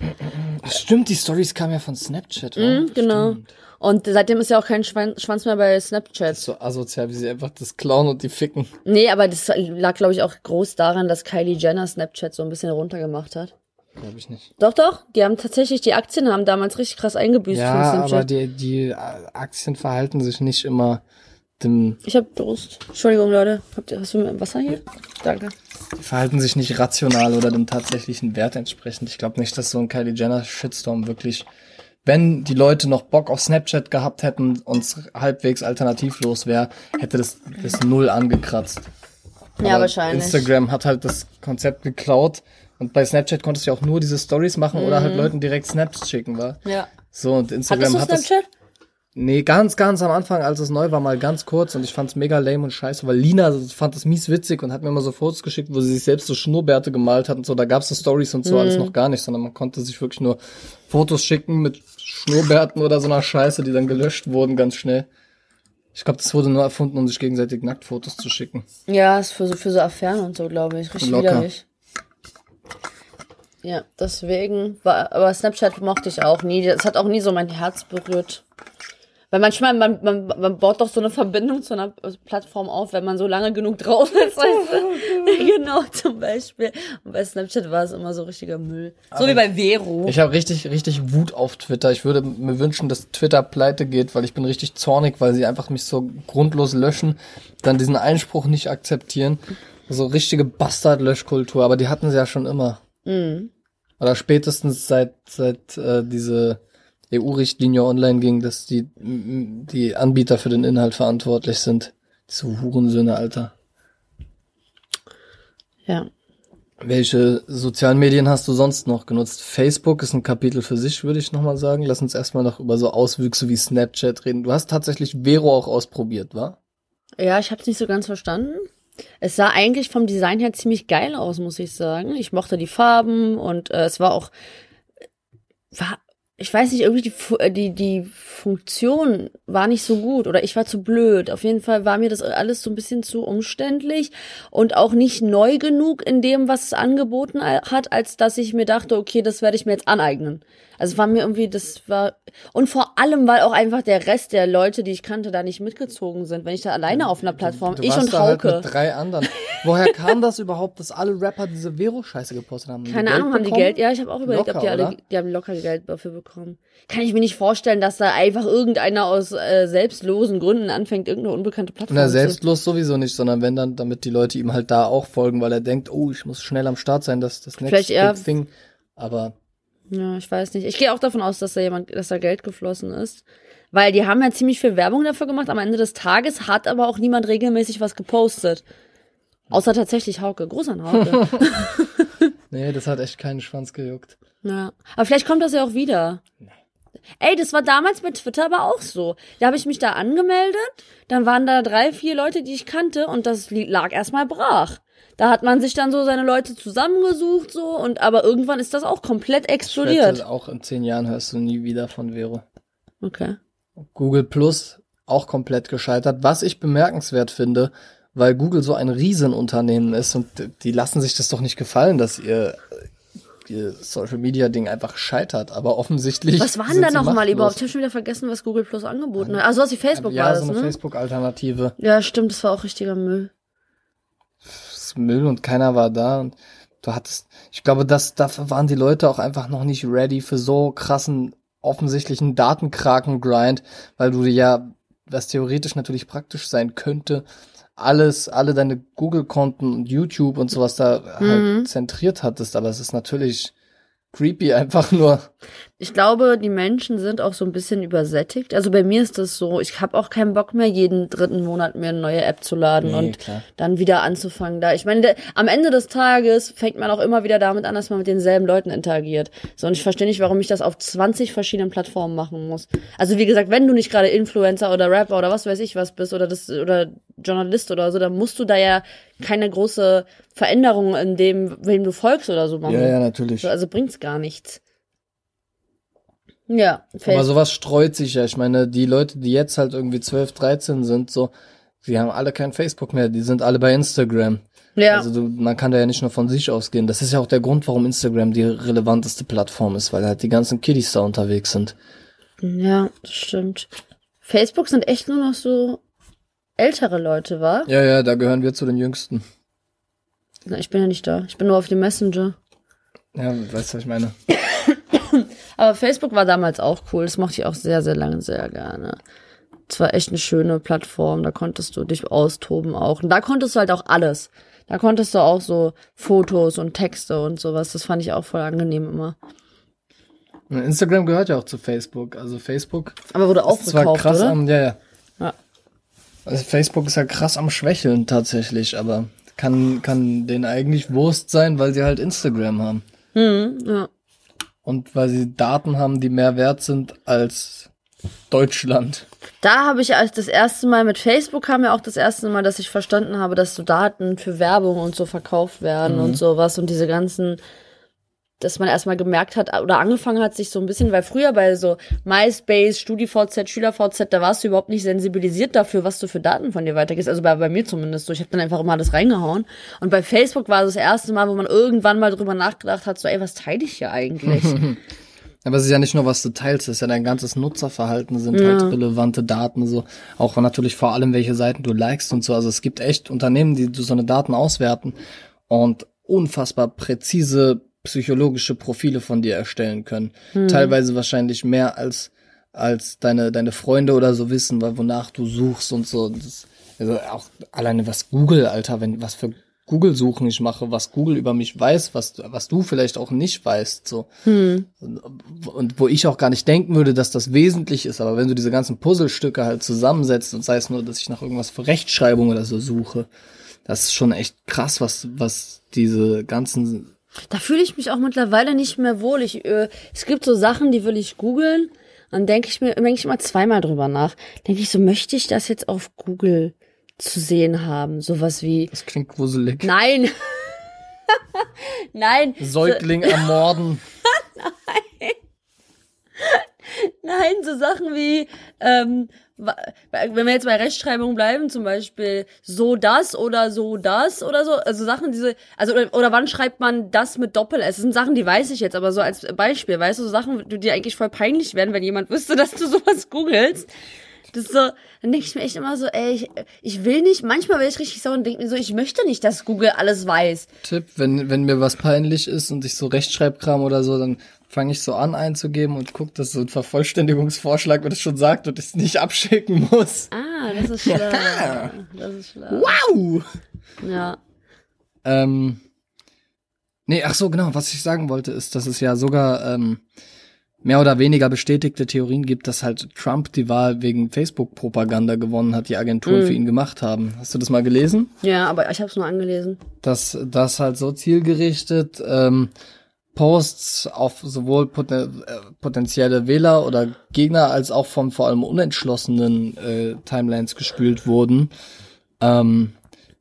[SPEAKER 2] Stimmt, die Stories kamen ja von Snapchat, oder?
[SPEAKER 1] Mhm, genau.
[SPEAKER 2] Stimmt.
[SPEAKER 1] Und seitdem ist ja auch kein Schwan Schwanz mehr bei Snapchat.
[SPEAKER 2] So asozial, wie sie einfach das klauen und die ficken.
[SPEAKER 1] Nee, aber das lag, glaube ich, auch groß daran, dass Kylie Jenner Snapchat so ein bisschen runtergemacht hat.
[SPEAKER 2] Glaube ich nicht.
[SPEAKER 1] Doch, doch, die haben tatsächlich, die Aktien haben damals richtig krass eingebüßt von
[SPEAKER 2] Ja,
[SPEAKER 1] Snapchat.
[SPEAKER 2] aber die, die Aktien verhalten sich nicht immer dem,
[SPEAKER 1] ich hab Durst. Entschuldigung, Leute. Habt ihr, hast du Wasser hier? Danke.
[SPEAKER 2] die verhalten sich nicht rational oder dem tatsächlichen Wert entsprechend. Ich glaube nicht, dass so ein Kylie Jenner Shitstorm wirklich, wenn die Leute noch Bock auf Snapchat gehabt hätten und es halbwegs alternativlos wäre, hätte das, das null angekratzt.
[SPEAKER 1] Ja,
[SPEAKER 2] Aber
[SPEAKER 1] wahrscheinlich.
[SPEAKER 2] Instagram hat halt das Konzept geklaut und bei Snapchat konntest du ja auch nur diese Stories machen oder
[SPEAKER 1] Mhm.
[SPEAKER 2] halt Leuten direkt Snaps schicken, war.
[SPEAKER 1] Ja.
[SPEAKER 2] So und Instagram
[SPEAKER 1] Hattest du
[SPEAKER 2] hat das
[SPEAKER 1] Snapchat?
[SPEAKER 2] Nee, ganz, ganz am Anfang, als es neu war, mal ganz kurz und ich fand's mega lame und scheiße, weil Lina fand das mies witzig und hat mir immer so Fotos geschickt, wo sie sich selbst so Schnurrbärte gemalt hat und so. Da gab's so Stories und so alles noch gar nicht, sondern man konnte sich wirklich nur Fotos schicken mit Schnurrbärten oder so einer Scheiße, die dann gelöscht wurden ganz schnell. Ich glaube, das wurde nur erfunden, um sich gegenseitig Nacktfotos zu schicken.
[SPEAKER 1] Ja, ist für so, für so Affären und so, glaube ich. Richtig
[SPEAKER 2] Locker.
[SPEAKER 1] widerlich. Ja, deswegen war, aber Snapchat mochte ich auch nie. Das hat auch nie so mein Herz berührt. Weil manchmal, man, man, man baut doch so eine Verbindung zu einer Plattform auf, wenn man so lange genug drauf ist. Weißt du? genau, zum Beispiel. Und bei Snapchat war es immer so richtiger Müll. So wie bei Vero.
[SPEAKER 2] Ich habe richtig, richtig Wut auf Twitter. Ich würde mir wünschen, dass Twitter pleite geht, weil ich bin richtig zornig, weil sie einfach mich so grundlos löschen, dann diesen Einspruch nicht akzeptieren. So richtige Bastard-Löschkultur, aber die hatten sie ja schon immer.
[SPEAKER 1] Mhm.
[SPEAKER 2] Oder spätestens seit, seit äh, diese EU-Richtlinie online ging, dass die, die Anbieter für den Inhalt verantwortlich sind. Diese Hurensöhne, Alter.
[SPEAKER 1] Ja.
[SPEAKER 2] Welche sozialen Medien hast du sonst noch genutzt? Facebook ist ein Kapitel für sich, würde ich nochmal sagen. Lass uns erstmal noch über so Auswüchse wie Snapchat reden. Du hast tatsächlich Vero auch ausprobiert, wa?
[SPEAKER 1] Ja, ich habe es nicht so ganz verstanden. Es sah eigentlich vom Design her ziemlich geil aus, muss ich sagen. Ich mochte die Farben und äh, es war auch war ich weiß nicht, irgendwie die, äh, die, die Funktion war nicht so gut oder ich war zu blöd. Auf jeden Fall war mir das alles so ein bisschen zu umständlich und auch nicht neu genug in dem, was es angeboten hat, als dass ich mir dachte, okay, das werde ich mir jetzt aneignen. Also war mir irgendwie, das war, und vor allem, weil auch einfach der Rest der Leute, die ich kannte, da nicht mitgezogen sind. Wenn ich da alleine auf einer Plattform,
[SPEAKER 2] Du
[SPEAKER 1] ich
[SPEAKER 2] warst
[SPEAKER 1] und
[SPEAKER 2] da halt
[SPEAKER 1] Hauke.
[SPEAKER 2] mit drei anderen. Woher kam das überhaupt, dass alle Rapper diese Vero-Scheiße gepostet haben?
[SPEAKER 1] Keine Ahnung, haben die Geld? Ja, ich habe auch überlegt, ob die
[SPEAKER 2] Locker,
[SPEAKER 1] alle,
[SPEAKER 2] oder?
[SPEAKER 1] die haben locker Geld dafür bekommen. Kann ich mir nicht vorstellen, dass da einfach irgendeiner aus äh, selbstlosen Gründen anfängt, irgendeine unbekannte Plattform
[SPEAKER 2] Na,
[SPEAKER 1] zu.
[SPEAKER 2] selbstlos sowieso nicht, sondern wenn dann, damit die Leute ihm halt da auch folgen, weil er denkt, oh, ich muss schnell am Start sein, das das big thing. Aber
[SPEAKER 1] Ja, ich weiß nicht. Ich gehe auch davon aus, dass da jemand, dass da Geld geflossen ist. Weil die haben ja ziemlich viel Werbung dafür gemacht. Am Ende des Tages hat aber auch niemand regelmäßig was gepostet. Außer tatsächlich Hauke. Gruß an Hauke.
[SPEAKER 2] Nee, das hat echt keinen Schwanz gejuckt.
[SPEAKER 1] ja. Aber vielleicht kommt das ja auch wieder. Ey, das war damals mit Twitter aber auch so. Da habe ich mich da angemeldet, dann waren da drei, vier Leute, die ich kannte und das lag erstmal brach. Da hat man sich dann so seine Leute zusammengesucht so und aber irgendwann ist das auch komplett explodiert.
[SPEAKER 2] auch in zehn Jahren hörst du nie wieder von Vero.
[SPEAKER 1] Okay.
[SPEAKER 2] Google Plus auch komplett gescheitert, was ich bemerkenswert finde, weil Google so ein Riesenunternehmen ist und die lassen sich das doch nicht gefallen, dass ihr, ihr Social Media Ding einfach scheitert, aber offensichtlich.
[SPEAKER 1] Was war denn
[SPEAKER 2] sind
[SPEAKER 1] da nochmal überhaupt? Ich habe schon wieder vergessen, was Google Plus angeboten hat. Also was wie Facebook
[SPEAKER 2] ja,
[SPEAKER 1] war das,
[SPEAKER 2] so eine
[SPEAKER 1] ne?
[SPEAKER 2] Facebook-Alternative.
[SPEAKER 1] Ja, stimmt, das war auch richtiger Müll.
[SPEAKER 2] Müll und keiner war da und du hattest, ich glaube, das, dafür waren die Leute auch einfach noch nicht ready für so krassen, offensichtlichen Datenkraken-Grind, weil du ja, was theoretisch natürlich praktisch sein könnte, alles, alle deine Google-Konten und YouTube und sowas da
[SPEAKER 1] Mhm.
[SPEAKER 2] halt zentriert hattest, aber es ist natürlich creepy einfach nur.
[SPEAKER 1] Ich glaube, die Menschen sind auch so ein bisschen übersättigt. Also bei mir ist das so, ich habe auch keinen Bock mehr, jeden dritten Monat mir eine neue App zu laden
[SPEAKER 2] Nee,
[SPEAKER 1] und
[SPEAKER 2] klar.
[SPEAKER 1] dann wieder anzufangen. Da, ich meine, der, am Ende des Tages fängt man auch immer wieder damit an, dass man mit denselben Leuten interagiert. So, und ich verstehe nicht, warum ich das auf 20 verschiedenen Plattformen machen muss. Also wie gesagt, wenn du nicht gerade Influencer oder Rapper oder was weiß ich was bist oder das oder Journalist oder so, dann musst du da ja keine große Veränderung in dem, wem du folgst oder so machen.
[SPEAKER 2] Ja, ja, natürlich.
[SPEAKER 1] So, also bringt's gar nichts. Ja,
[SPEAKER 2] Aber
[SPEAKER 1] Facebook.
[SPEAKER 2] sowas streut sich ja. Ich meine, die Leute, die jetzt halt irgendwie 12, 13 sind, so, die haben alle kein Facebook mehr, die sind alle bei Instagram.
[SPEAKER 1] ja.
[SPEAKER 2] Also du, man kann da ja nicht nur von sich ausgehen. Das ist ja auch der Grund, warum Instagram die relevanteste Plattform ist, weil halt die ganzen Kiddies da unterwegs sind.
[SPEAKER 1] ja, das stimmt. Facebook sind echt nur noch so ältere Leute, wa?
[SPEAKER 2] Ja, ja, da gehören wir zu den Jüngsten.
[SPEAKER 1] Na, ich bin ja nicht da. Ich bin nur auf dem Messenger.
[SPEAKER 2] Ja, weißt du, was ich meine?
[SPEAKER 1] Aber Facebook war damals auch cool. Das mochte ich auch sehr, sehr lange sehr gerne. Es war echt eine schöne Plattform. Da konntest du dich austoben auch. Und da konntest du halt auch alles. Da konntest du auch so Fotos und Texte und sowas. Das fand ich auch voll angenehm immer.
[SPEAKER 2] Instagram gehört ja auch zu Facebook. Also Facebook
[SPEAKER 1] Aber wurde
[SPEAKER 2] zwar
[SPEAKER 1] aufgekauft,
[SPEAKER 2] krass
[SPEAKER 1] oder?
[SPEAKER 2] am, ja, ja.
[SPEAKER 1] Ja.
[SPEAKER 2] Also Facebook ist ja krass am Schwächeln tatsächlich, aber kann, kann denen eigentlich Wurst sein, weil sie halt Instagram haben.
[SPEAKER 1] Mhm, ja.
[SPEAKER 2] Und weil sie Daten haben, die mehr wert sind als Deutschland.
[SPEAKER 1] Da habe ich als das erste Mal mit Facebook kam ja auch das erste Mal, dass ich verstanden habe, dass so Daten für Werbung und so verkauft werden und sowas und diese ganzen, dass man erstmal gemerkt hat oder angefangen hat, sich so ein bisschen, weil früher bei so MySpace, StudiVZ, SchülerVZ, da warst du überhaupt nicht sensibilisiert dafür, was du für Daten von dir weitergibst. Also bei, bei mir zumindest so. Ich habe dann einfach immer alles reingehauen. Und bei Facebook war das erste Mal, wo man irgendwann mal drüber nachgedacht hat, so, ey, was teile ich hier eigentlich?
[SPEAKER 2] Aber es ist ja nicht nur, was du teilst, es ist ja dein ganzes Nutzerverhalten sind
[SPEAKER 1] Ja.
[SPEAKER 2] halt relevante Daten, so. Auch natürlich vor allem, welche Seiten du likest und so. Also es gibt echt Unternehmen, die so eine Daten auswerten und unfassbar präzise psychologische Profile von dir erstellen können. Teilweise wahrscheinlich mehr als, als deine, deine Freunde oder so wissen, weil wonach du suchst und so. Das, also auch alleine was Google, Alter, wenn, was für Google-Suchen ich mache, was Google über mich weiß, was, was du vielleicht auch nicht weißt, so. Und wo ich auch gar nicht denken würde, dass das wesentlich ist, aber wenn du diese ganzen Puzzlestücke halt zusammensetzt und sei es nur, dass ich nach irgendwas für Rechtschreibung oder so suche, das ist schon echt krass, was, was diese ganzen,
[SPEAKER 1] Da fühle ich mich auch mittlerweile nicht mehr wohl. Ich, äh, es gibt so Sachen, die will ich googeln. Dann denke ich mir, denke ich immer zweimal drüber nach. Denke ich so, möchte ich das jetzt auf Google zu sehen haben? Sowas wie,
[SPEAKER 2] das klingt gruselig.
[SPEAKER 1] nein. nein.
[SPEAKER 2] Säugling ermorden.
[SPEAKER 1] Nein, so Sachen wie, ähm, wenn wir jetzt bei Rechtschreibung bleiben, zum Beispiel so das oder so das oder so, also Sachen, diese, also oder, wann schreibt man das mit Doppel-S? Das sind Sachen, die weiß ich jetzt, aber so als Beispiel, weißt du, so Sachen, die dir eigentlich voll peinlich werden, wenn jemand wüsste, dass du sowas googelst. Das ist so, dann denke ich mir echt immer so, ey, ich, ich will nicht, manchmal will ich richtig sauer und denke mir so, ich möchte nicht, dass Google alles weiß.
[SPEAKER 2] Tipp, wenn, wenn mir was peinlich ist und ich so Rechtschreibkram oder so, dann fange ich so an einzugeben und guck, dass so ein Vervollständigungsvorschlag mir das schon sagt und ich es nicht abschicken muss.
[SPEAKER 1] Ah, das ist schlau. Das ist schlau.
[SPEAKER 2] Wow!
[SPEAKER 1] Ja.
[SPEAKER 2] Ähm, Nee, ach so, genau, was ich sagen wollte, ist, dass es ja sogar ähm, mehr oder weniger bestätigte Theorien gibt, dass halt Trump die Wahl wegen Facebook-Propaganda gewonnen hat, die Agenturen
[SPEAKER 1] Mhm.
[SPEAKER 2] für ihn gemacht haben. Hast du das mal gelesen?
[SPEAKER 1] Ja, aber ich habe es nur angelesen.
[SPEAKER 2] Dass das halt so zielgerichtet ähm, Posts auf sowohl poten äh, potenzielle Wähler oder Gegner als auch von vor allem unentschlossenen äh, Timelines gespült wurden, ähm,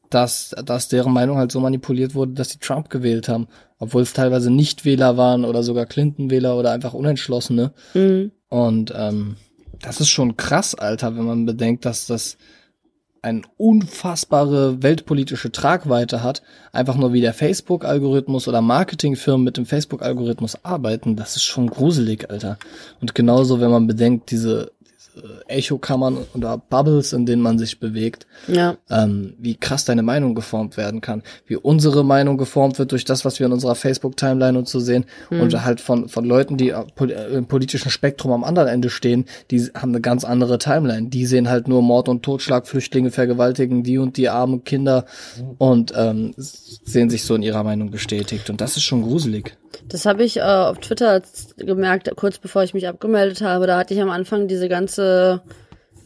[SPEAKER 2] dass, dass deren Meinung halt so manipuliert wurde, dass sie Trump gewählt haben, obwohl es teilweise Nicht-Wähler waren oder sogar Clinton-Wähler oder einfach Unentschlossene.
[SPEAKER 1] Mhm.
[SPEAKER 2] Und ähm, das ist schon krass, Alter, wenn man bedenkt, dass das eine unfassbare weltpolitische Tragweite hat. Einfach nur wie der Facebook-Algorithmus oder Marketingfirmen mit dem Facebook-Algorithmus arbeiten, das ist schon gruselig, Alter. Und genauso, wenn man bedenkt, diese, Echokammern oder Bubbles, in denen man sich bewegt,
[SPEAKER 1] Ja.
[SPEAKER 2] ähm, wie krass deine Meinung geformt werden kann, wie unsere Meinung geformt wird durch das, was wir in unserer Facebook-Timeline und so sehen und halt von, von Leuten, die äh, äh, im politischen Spektrum am anderen Ende stehen, die haben eine ganz andere Timeline. Die sehen halt nur Mord und Totschlag, Flüchtlinge vergewaltigen die und die armen Kinder und ähm, sehen sich so in ihrer Meinung bestätigt und das ist schon gruselig.
[SPEAKER 1] Das habe ich äh, auf Twitter gemerkt, kurz bevor ich mich abgemeldet habe. Da hatte ich am Anfang diese ganze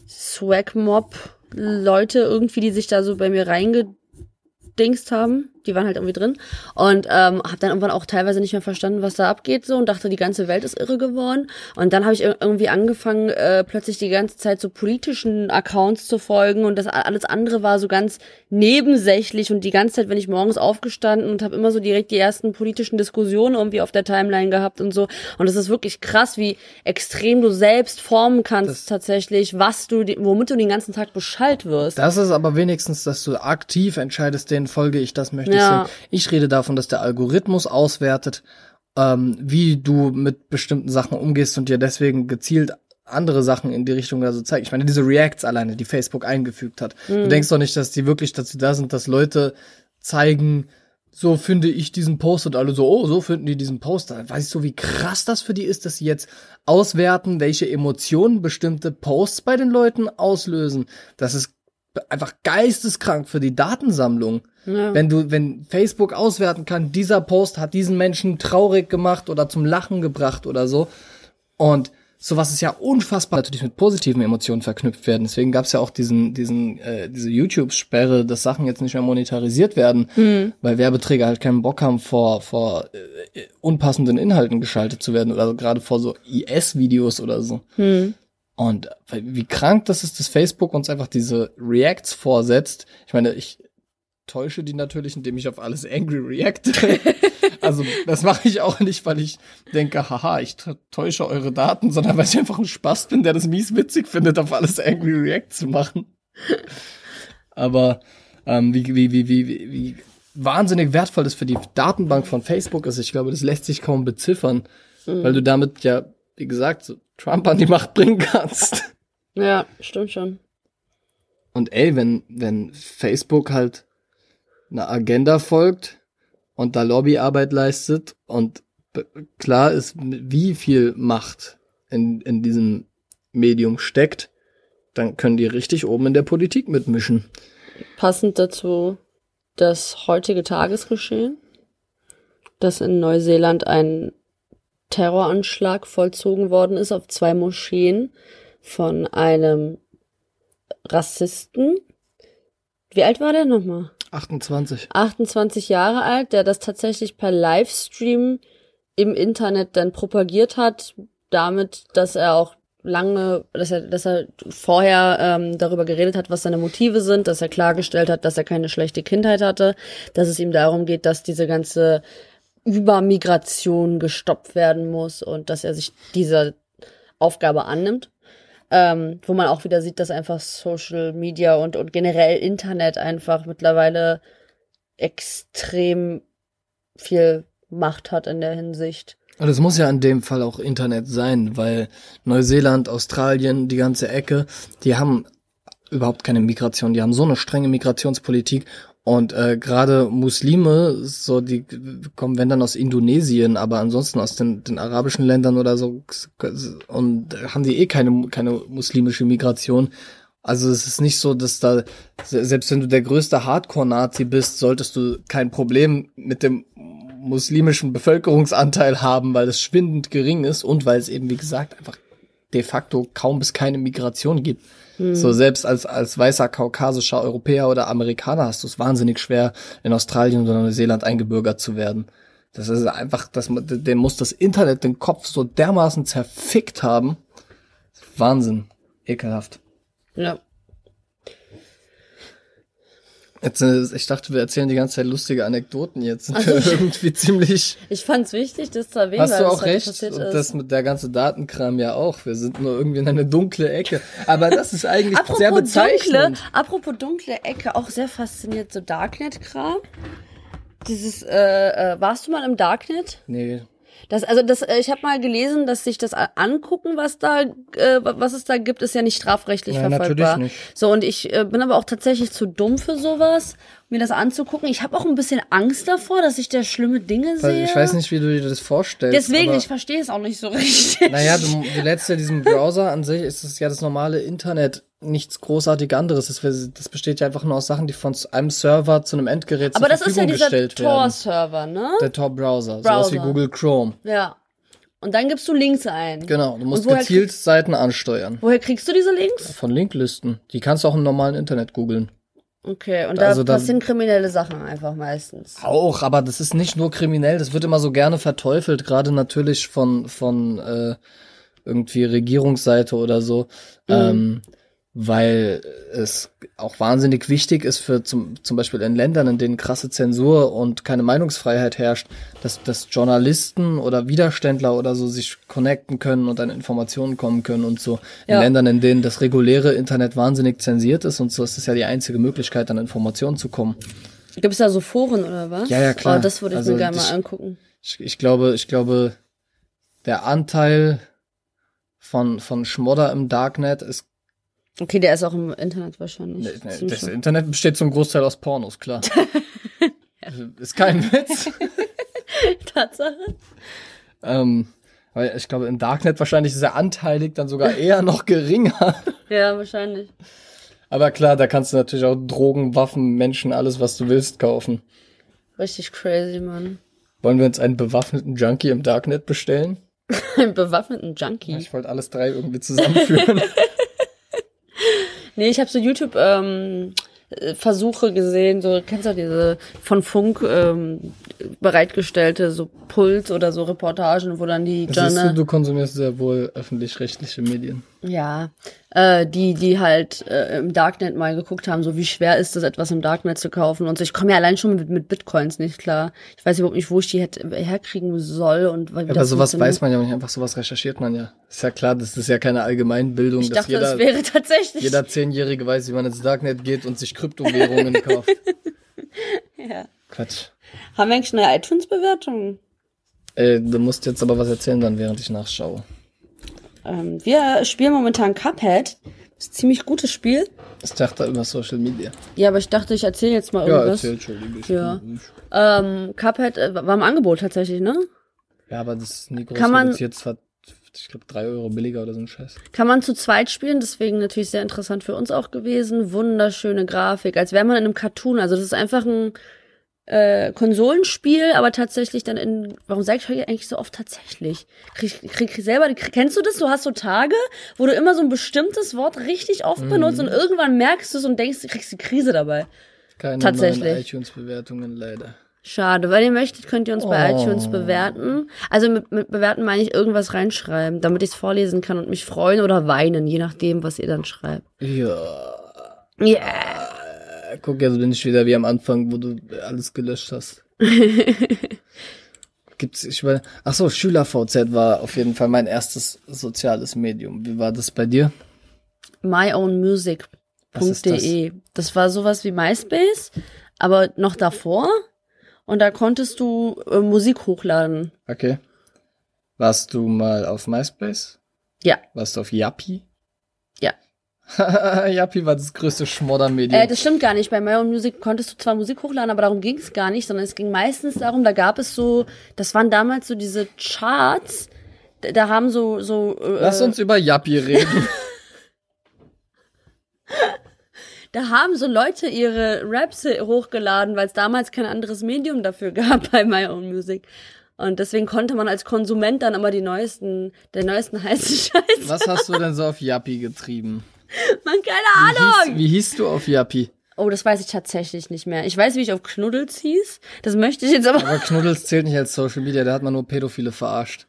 [SPEAKER 1] Swag-Mob-Leute irgendwie, die sich da so bei mir reingedingst haben. Die waren halt irgendwie drin. Und ähm, habe dann irgendwann auch teilweise nicht mehr verstanden, was da abgeht so und dachte, die ganze Welt ist irre geworden. Und dann habe ich ir- irgendwie angefangen, äh, plötzlich die ganze Zeit so politischen Accounts zu folgen und das alles andere war so ganz nebensächlich und die ganze Zeit, wenn ich morgens aufgestanden und habe immer so direkt die ersten politischen Diskussionen irgendwie auf der Timeline gehabt und so. Und es ist wirklich krass, wie extrem du selbst formen kannst
[SPEAKER 2] Das-
[SPEAKER 1] tatsächlich, was du, womit du den ganzen Tag Bescheid wirst.
[SPEAKER 2] Das ist aber wenigstens, dass du aktiv entscheidest, den folge ich, das möchte ich
[SPEAKER 1] Ja.
[SPEAKER 2] Ich rede davon, dass der Algorithmus auswertet, ähm, wie du mit bestimmten Sachen umgehst und dir deswegen gezielt andere Sachen in die Richtung also zeigt. Ich meine, diese Reacts alleine, die Facebook eingefügt hat. Du denkst doch nicht, dass die wirklich dazu da sind, dass Leute zeigen, so finde ich diesen Post und alle so, oh, so finden die diesen Post. Da Weißt du, wie krass das für die ist, dass sie jetzt auswerten, welche Emotionen bestimmte Posts bei den Leuten auslösen. Das ist einfach geisteskrank für die Datensammlung.
[SPEAKER 1] Ja.
[SPEAKER 2] Wenn du, wenn Facebook auswerten kann, dieser Post hat diesen Menschen traurig gemacht oder zum Lachen gebracht oder so. Und sowas ist ja unfassbar natürlich mit positiven Emotionen verknüpft werden. Deswegen gab es ja auch diesen, diesen, äh, diese YouTube-Sperre, dass Sachen jetzt nicht mehr monetarisiert werden, weil Werbeträger halt keinen Bock haben, vor, vor äh, unpassenden Inhalten geschaltet zu werden oder gerade vor so IS-Videos oder so. Und wie krank das ist, dass Facebook uns einfach diese Reacts vorsetzt. Ich meine, ich täusche die natürlich, indem ich auf alles angry reacte. also das mache ich auch nicht, weil ich denke, haha, ich täusche eure Daten, sondern weil ich einfach ein Spaß bin, der das mies witzig findet, auf alles angry react zu machen. Aber ähm, wie, wie, wie, wie, wie, wie wahnsinnig wertvoll das für die Datenbank von Facebook ist, ich glaube, das lässt sich kaum beziffern, weil du damit ja, wie gesagt, so Trump an die Macht bringen kannst.
[SPEAKER 1] Ja, stimmt schon.
[SPEAKER 2] Und ey, wenn, wenn Facebook halt eine Agenda folgt und da Lobbyarbeit leistet und klar ist, wie viel Macht in, in diesem Medium steckt, dann können die richtig oben in der Politik mitmischen.
[SPEAKER 1] Passend dazu das heutige Tagesgeschehen, dass in Neuseeland ein Terroranschlag vollzogen worden ist auf zwei Moscheen von einem Rassisten. Wie alt war der nochmal?
[SPEAKER 2] 28.
[SPEAKER 1] 28 Jahre alt, der das tatsächlich per Livestream im Internet dann propagiert hat, damit, dass er auch lange, dass er, dass er vorher ähm, darüber geredet hat, was seine Motive sind, dass er klargestellt hat, dass er keine schlechte Kindheit hatte, dass es ihm darum geht, dass diese ganze Übermigration gestoppt werden muss und dass er sich dieser Aufgabe annimmt. Ähm, wo man auch wieder sieht, dass einfach Social Media und, und generell Internet einfach mittlerweile extrem viel Macht hat in der Hinsicht.
[SPEAKER 2] Und es muss ja in dem Fall auch Internet sein, weil Neuseeland, Australien, die ganze Ecke, die haben überhaupt keine Migration, die haben so eine strenge Migrationspolitik und äh, gerade Muslime, so die kommen wenn dann aus Indonesien, aber ansonsten aus den, den arabischen Ländern oder so und haben die eh keine keine muslimische Migration. Also es ist nicht so, dass da selbst wenn du der größte Hardcore-Nazi bist, solltest du kein Problem mit dem muslimischen Bevölkerungsanteil haben, weil es schwindend gering ist und weil es eben, wie gesagt, einfach de facto kaum bis keine Migration gibt. So selbst als, als weißer kaukasischer Europäer oder Amerikaner hast du es wahnsinnig schwer, in Australien oder Neuseeland eingebürgert zu werden. Das ist einfach, das, dem muss das Internet den Kopf so dermaßen zerfickt haben. Wahnsinn. Ekelhaft.
[SPEAKER 1] Ja.
[SPEAKER 2] Jetzt, äh, ich dachte, wir erzählen die ganze Zeit lustige Anekdoten. Jetzt sind
[SPEAKER 1] Ach
[SPEAKER 2] wir
[SPEAKER 1] so.
[SPEAKER 2] irgendwie ziemlich.
[SPEAKER 1] Ich fand's wichtig, das zu erwähnen,
[SPEAKER 2] Hast
[SPEAKER 1] weil
[SPEAKER 2] du auch
[SPEAKER 1] heute
[SPEAKER 2] recht? Und das mit der ganze Datenkram ja auch. Wir sind nur irgendwie in eine dunkle Ecke. Aber das ist eigentlich sehr
[SPEAKER 1] Apropos dunkle,
[SPEAKER 2] bezeichnend.
[SPEAKER 1] apropos dunkle Ecke, auch sehr fasziniert, so Darknet-Kram. Dieses, äh, äh, warst du mal im Darknet?
[SPEAKER 2] Nee.
[SPEAKER 1] Das, also das, äh, ich habe mal gelesen, dass sich das a- angucken, was da, äh, was es da gibt, ist ja nicht strafrechtlich
[SPEAKER 2] Nein,
[SPEAKER 1] verfolgbar.
[SPEAKER 2] natürlich
[SPEAKER 1] So und ich äh, bin aber auch tatsächlich zu dumm für sowas, mir das anzugucken. Ich habe auch ein bisschen Angst davor, dass ich da schlimme Dinge sehe.
[SPEAKER 2] ich weiß nicht, wie du dir das vorstellst.
[SPEAKER 1] Deswegen,
[SPEAKER 2] aber,
[SPEAKER 1] ich verstehe es auch nicht so richtig.
[SPEAKER 2] Naja, du, du lädst ja diesen Browser an sich, ist es ja das normale Internet, nichts großartig anderes. Das, das besteht ja einfach nur aus Sachen, die von einem Server zu einem Endgerät
[SPEAKER 1] aber
[SPEAKER 2] zur
[SPEAKER 1] das ist ja
[SPEAKER 2] Verfügung
[SPEAKER 1] dieser
[SPEAKER 2] gestellt werden.
[SPEAKER 1] Tor-Server, ne?
[SPEAKER 2] Der Tor-Browser, sowas wie. Google Chrome.
[SPEAKER 1] Ja. Und dann gibst du Links ein.
[SPEAKER 2] Genau, du musst gezielt Seiten ansteuern.
[SPEAKER 1] Woher kriegst du diese Links?
[SPEAKER 2] Von Linklisten. Die kannst du auch im normalen Internet googeln.
[SPEAKER 1] Okay, und da
[SPEAKER 2] Also
[SPEAKER 1] passieren kriminelle Sachen einfach meistens.
[SPEAKER 2] Auch, aber das ist nicht nur kriminell, das wird immer so gerne verteufelt, gerade natürlich von, von äh, irgendwie Regierungsseite oder so, ähm, weil es auch wahnsinnig wichtig ist für zum, zum Beispiel in Ländern, in denen krasse Zensur und keine Meinungsfreiheit herrscht, dass, dass Journalisten oder Widerständler oder so sich connecten können und an Informationen kommen können und so. In
[SPEAKER 1] Ja.
[SPEAKER 2] Ländern, in denen das reguläre Internet wahnsinnig zensiert ist und so, ist das ja die einzige Möglichkeit, an Informationen zu kommen.
[SPEAKER 1] Gibt's da so Foren oder was?
[SPEAKER 2] Ja, ja, klar.
[SPEAKER 1] Oh, das würde ich
[SPEAKER 2] Also
[SPEAKER 1] mir gerne mal angucken.
[SPEAKER 2] Ich, ich glaube, ich glaube, der Anteil von, von Schmodder im Darknet ist,
[SPEAKER 1] Okay, der ist auch im Internet wahrscheinlich.
[SPEAKER 2] ne, ne,
[SPEAKER 1] Ziemlich
[SPEAKER 2] das
[SPEAKER 1] so.
[SPEAKER 2] Internet besteht zum Großteil aus Pornos, klar. Ist kein Witz.
[SPEAKER 1] Tatsache.
[SPEAKER 2] ähm, weil ich glaube, im Darknet wahrscheinlich ist der Anteil liegt dann sogar eher noch geringer.
[SPEAKER 1] Ja, wahrscheinlich.
[SPEAKER 2] Aber klar, da kannst du natürlich auch Drogen, Waffen, Menschen, alles, was du willst, kaufen.
[SPEAKER 1] Richtig crazy, Mann.
[SPEAKER 2] Wollen wir uns einen bewaffneten Junkie im Darknet bestellen?
[SPEAKER 1] Einen bewaffneten Junkie.
[SPEAKER 2] Ich wollte alles drei irgendwie zusammenführen.
[SPEAKER 1] Nee, ich habe so YouTube ähm, äh, Versuche gesehen, so kennst du diese von Funk ähm, bereitgestellte so Puls oder so Reportagen, wo dann die
[SPEAKER 2] Siehst du,
[SPEAKER 1] Journal
[SPEAKER 2] du konsumierst sehr wohl öffentlich-rechtliche Medien.
[SPEAKER 1] Ja, äh, die die halt äh, im Darknet mal geguckt haben, so wie schwer ist es etwas im Darknet zu kaufen und so. Ich komme ja allein schon mit, mit Bitcoins nicht klar. Ich weiß überhaupt nicht, wo ich die hätte herkriegen soll und wie
[SPEAKER 2] Aber
[SPEAKER 1] das
[SPEAKER 2] sowas weiß man ja nicht, einfach sowas recherchiert man ja. Ist ja klar, das ist ja keine Allgemeinbildung,
[SPEAKER 1] Ich dachte,
[SPEAKER 2] jeder,
[SPEAKER 1] das wäre tatsächlich
[SPEAKER 2] jeder Zehnjährige weiß, wie man ins Darknet geht und sich Kryptowährungen kauft.
[SPEAKER 1] ja.
[SPEAKER 2] Quatsch.
[SPEAKER 1] Haben wir eigentlich eine iTunes-Bewertung?
[SPEAKER 2] Äh, du musst jetzt aber was erzählen dann, während ich nachschaue.
[SPEAKER 1] Ähm, wir spielen momentan Cuphead. Das ist ein ziemlich gutes Spiel.
[SPEAKER 2] Ich dachte über Social Media.
[SPEAKER 1] Ja, aber ich dachte, ich erzähle jetzt mal
[SPEAKER 2] Ja,
[SPEAKER 1] irgendwas.
[SPEAKER 2] erzähl, Entschuldigung. ich
[SPEAKER 1] Ja. ähm, Cuphead äh, war im Angebot tatsächlich, ne?
[SPEAKER 2] Ja, aber das ist nie groß
[SPEAKER 1] Kann man-
[SPEAKER 2] reduziert. Es war, ich glaube, drei Euro billiger oder so ein Scheiß.
[SPEAKER 1] Kann man zu zweit spielen, deswegen natürlich sehr interessant für uns auch gewesen. Wunderschöne Grafik, als wäre man in einem Cartoon. Also das ist einfach ein äh, Konsolenspiel, aber tatsächlich dann in. Warum sag ich eigentlich so oft tatsächlich? Krieg, krieg, krieg selber. Krieg, kennst du das? Du hast so Tage, wo du immer so ein bestimmtes Wort richtig oft benutzt und irgendwann merkst du es und denkst, du kriegst die Krise dabei.
[SPEAKER 2] Keine
[SPEAKER 1] Tatsächlich.
[SPEAKER 2] iTunes-Bewertungen leider.
[SPEAKER 1] Schade, weil ihr möchtet, könnt ihr uns bei
[SPEAKER 2] Oh.
[SPEAKER 1] iTunes bewerten. Also mit, mit bewerten meine ich irgendwas reinschreiben, damit ich es vorlesen kann und mich freuen oder weinen, je nachdem, was ihr dann schreibt.
[SPEAKER 2] Ja.
[SPEAKER 1] Yeah.
[SPEAKER 2] Guck, jetzt bin ich wieder wie am Anfang, wo du alles gelöscht hast. Gibt's, ich meine, ach so, SchülerVZ war auf jeden Fall mein erstes soziales Medium. Wie war das bei dir?
[SPEAKER 1] myownmusic.de.
[SPEAKER 2] Das?
[SPEAKER 1] Das war sowas wie MySpace, aber noch davor. Und da konntest du äh, Musik hochladen.
[SPEAKER 2] Okay. Warst du mal auf MySpace?
[SPEAKER 1] Ja.
[SPEAKER 2] Warst du auf Yappi?
[SPEAKER 1] Ja.
[SPEAKER 2] Yappi war das größte Schmoddermedium.
[SPEAKER 1] Äh, das stimmt gar nicht. Bei My Own Music konntest du zwar Musik hochladen, aber darum ging es gar nicht, sondern es ging meistens darum, da gab es so, das waren damals so diese Charts, da, haben so, so, äh,
[SPEAKER 2] Lass uns über Yappi reden.
[SPEAKER 1] da haben so Leute ihre Raps hochgeladen, weil es damals kein anderes Medium dafür gab bei My Own Music. Und deswegen konnte man als Konsument dann immer die neuesten, den neuesten heißen Scheiß.
[SPEAKER 2] Was hast du denn so auf Yappi getrieben?
[SPEAKER 1] Man, keine
[SPEAKER 2] Wie
[SPEAKER 1] Ahnung.
[SPEAKER 2] hieß, wie hieß du auf Yappi?
[SPEAKER 1] Oh, das weiß ich tatsächlich nicht mehr. Ich weiß, wie ich auf Knuddels hieß. Das möchte ich jetzt aber.
[SPEAKER 2] Aber Knuddels zählt nicht als Social Media, da hat man nur Pädophile verarscht.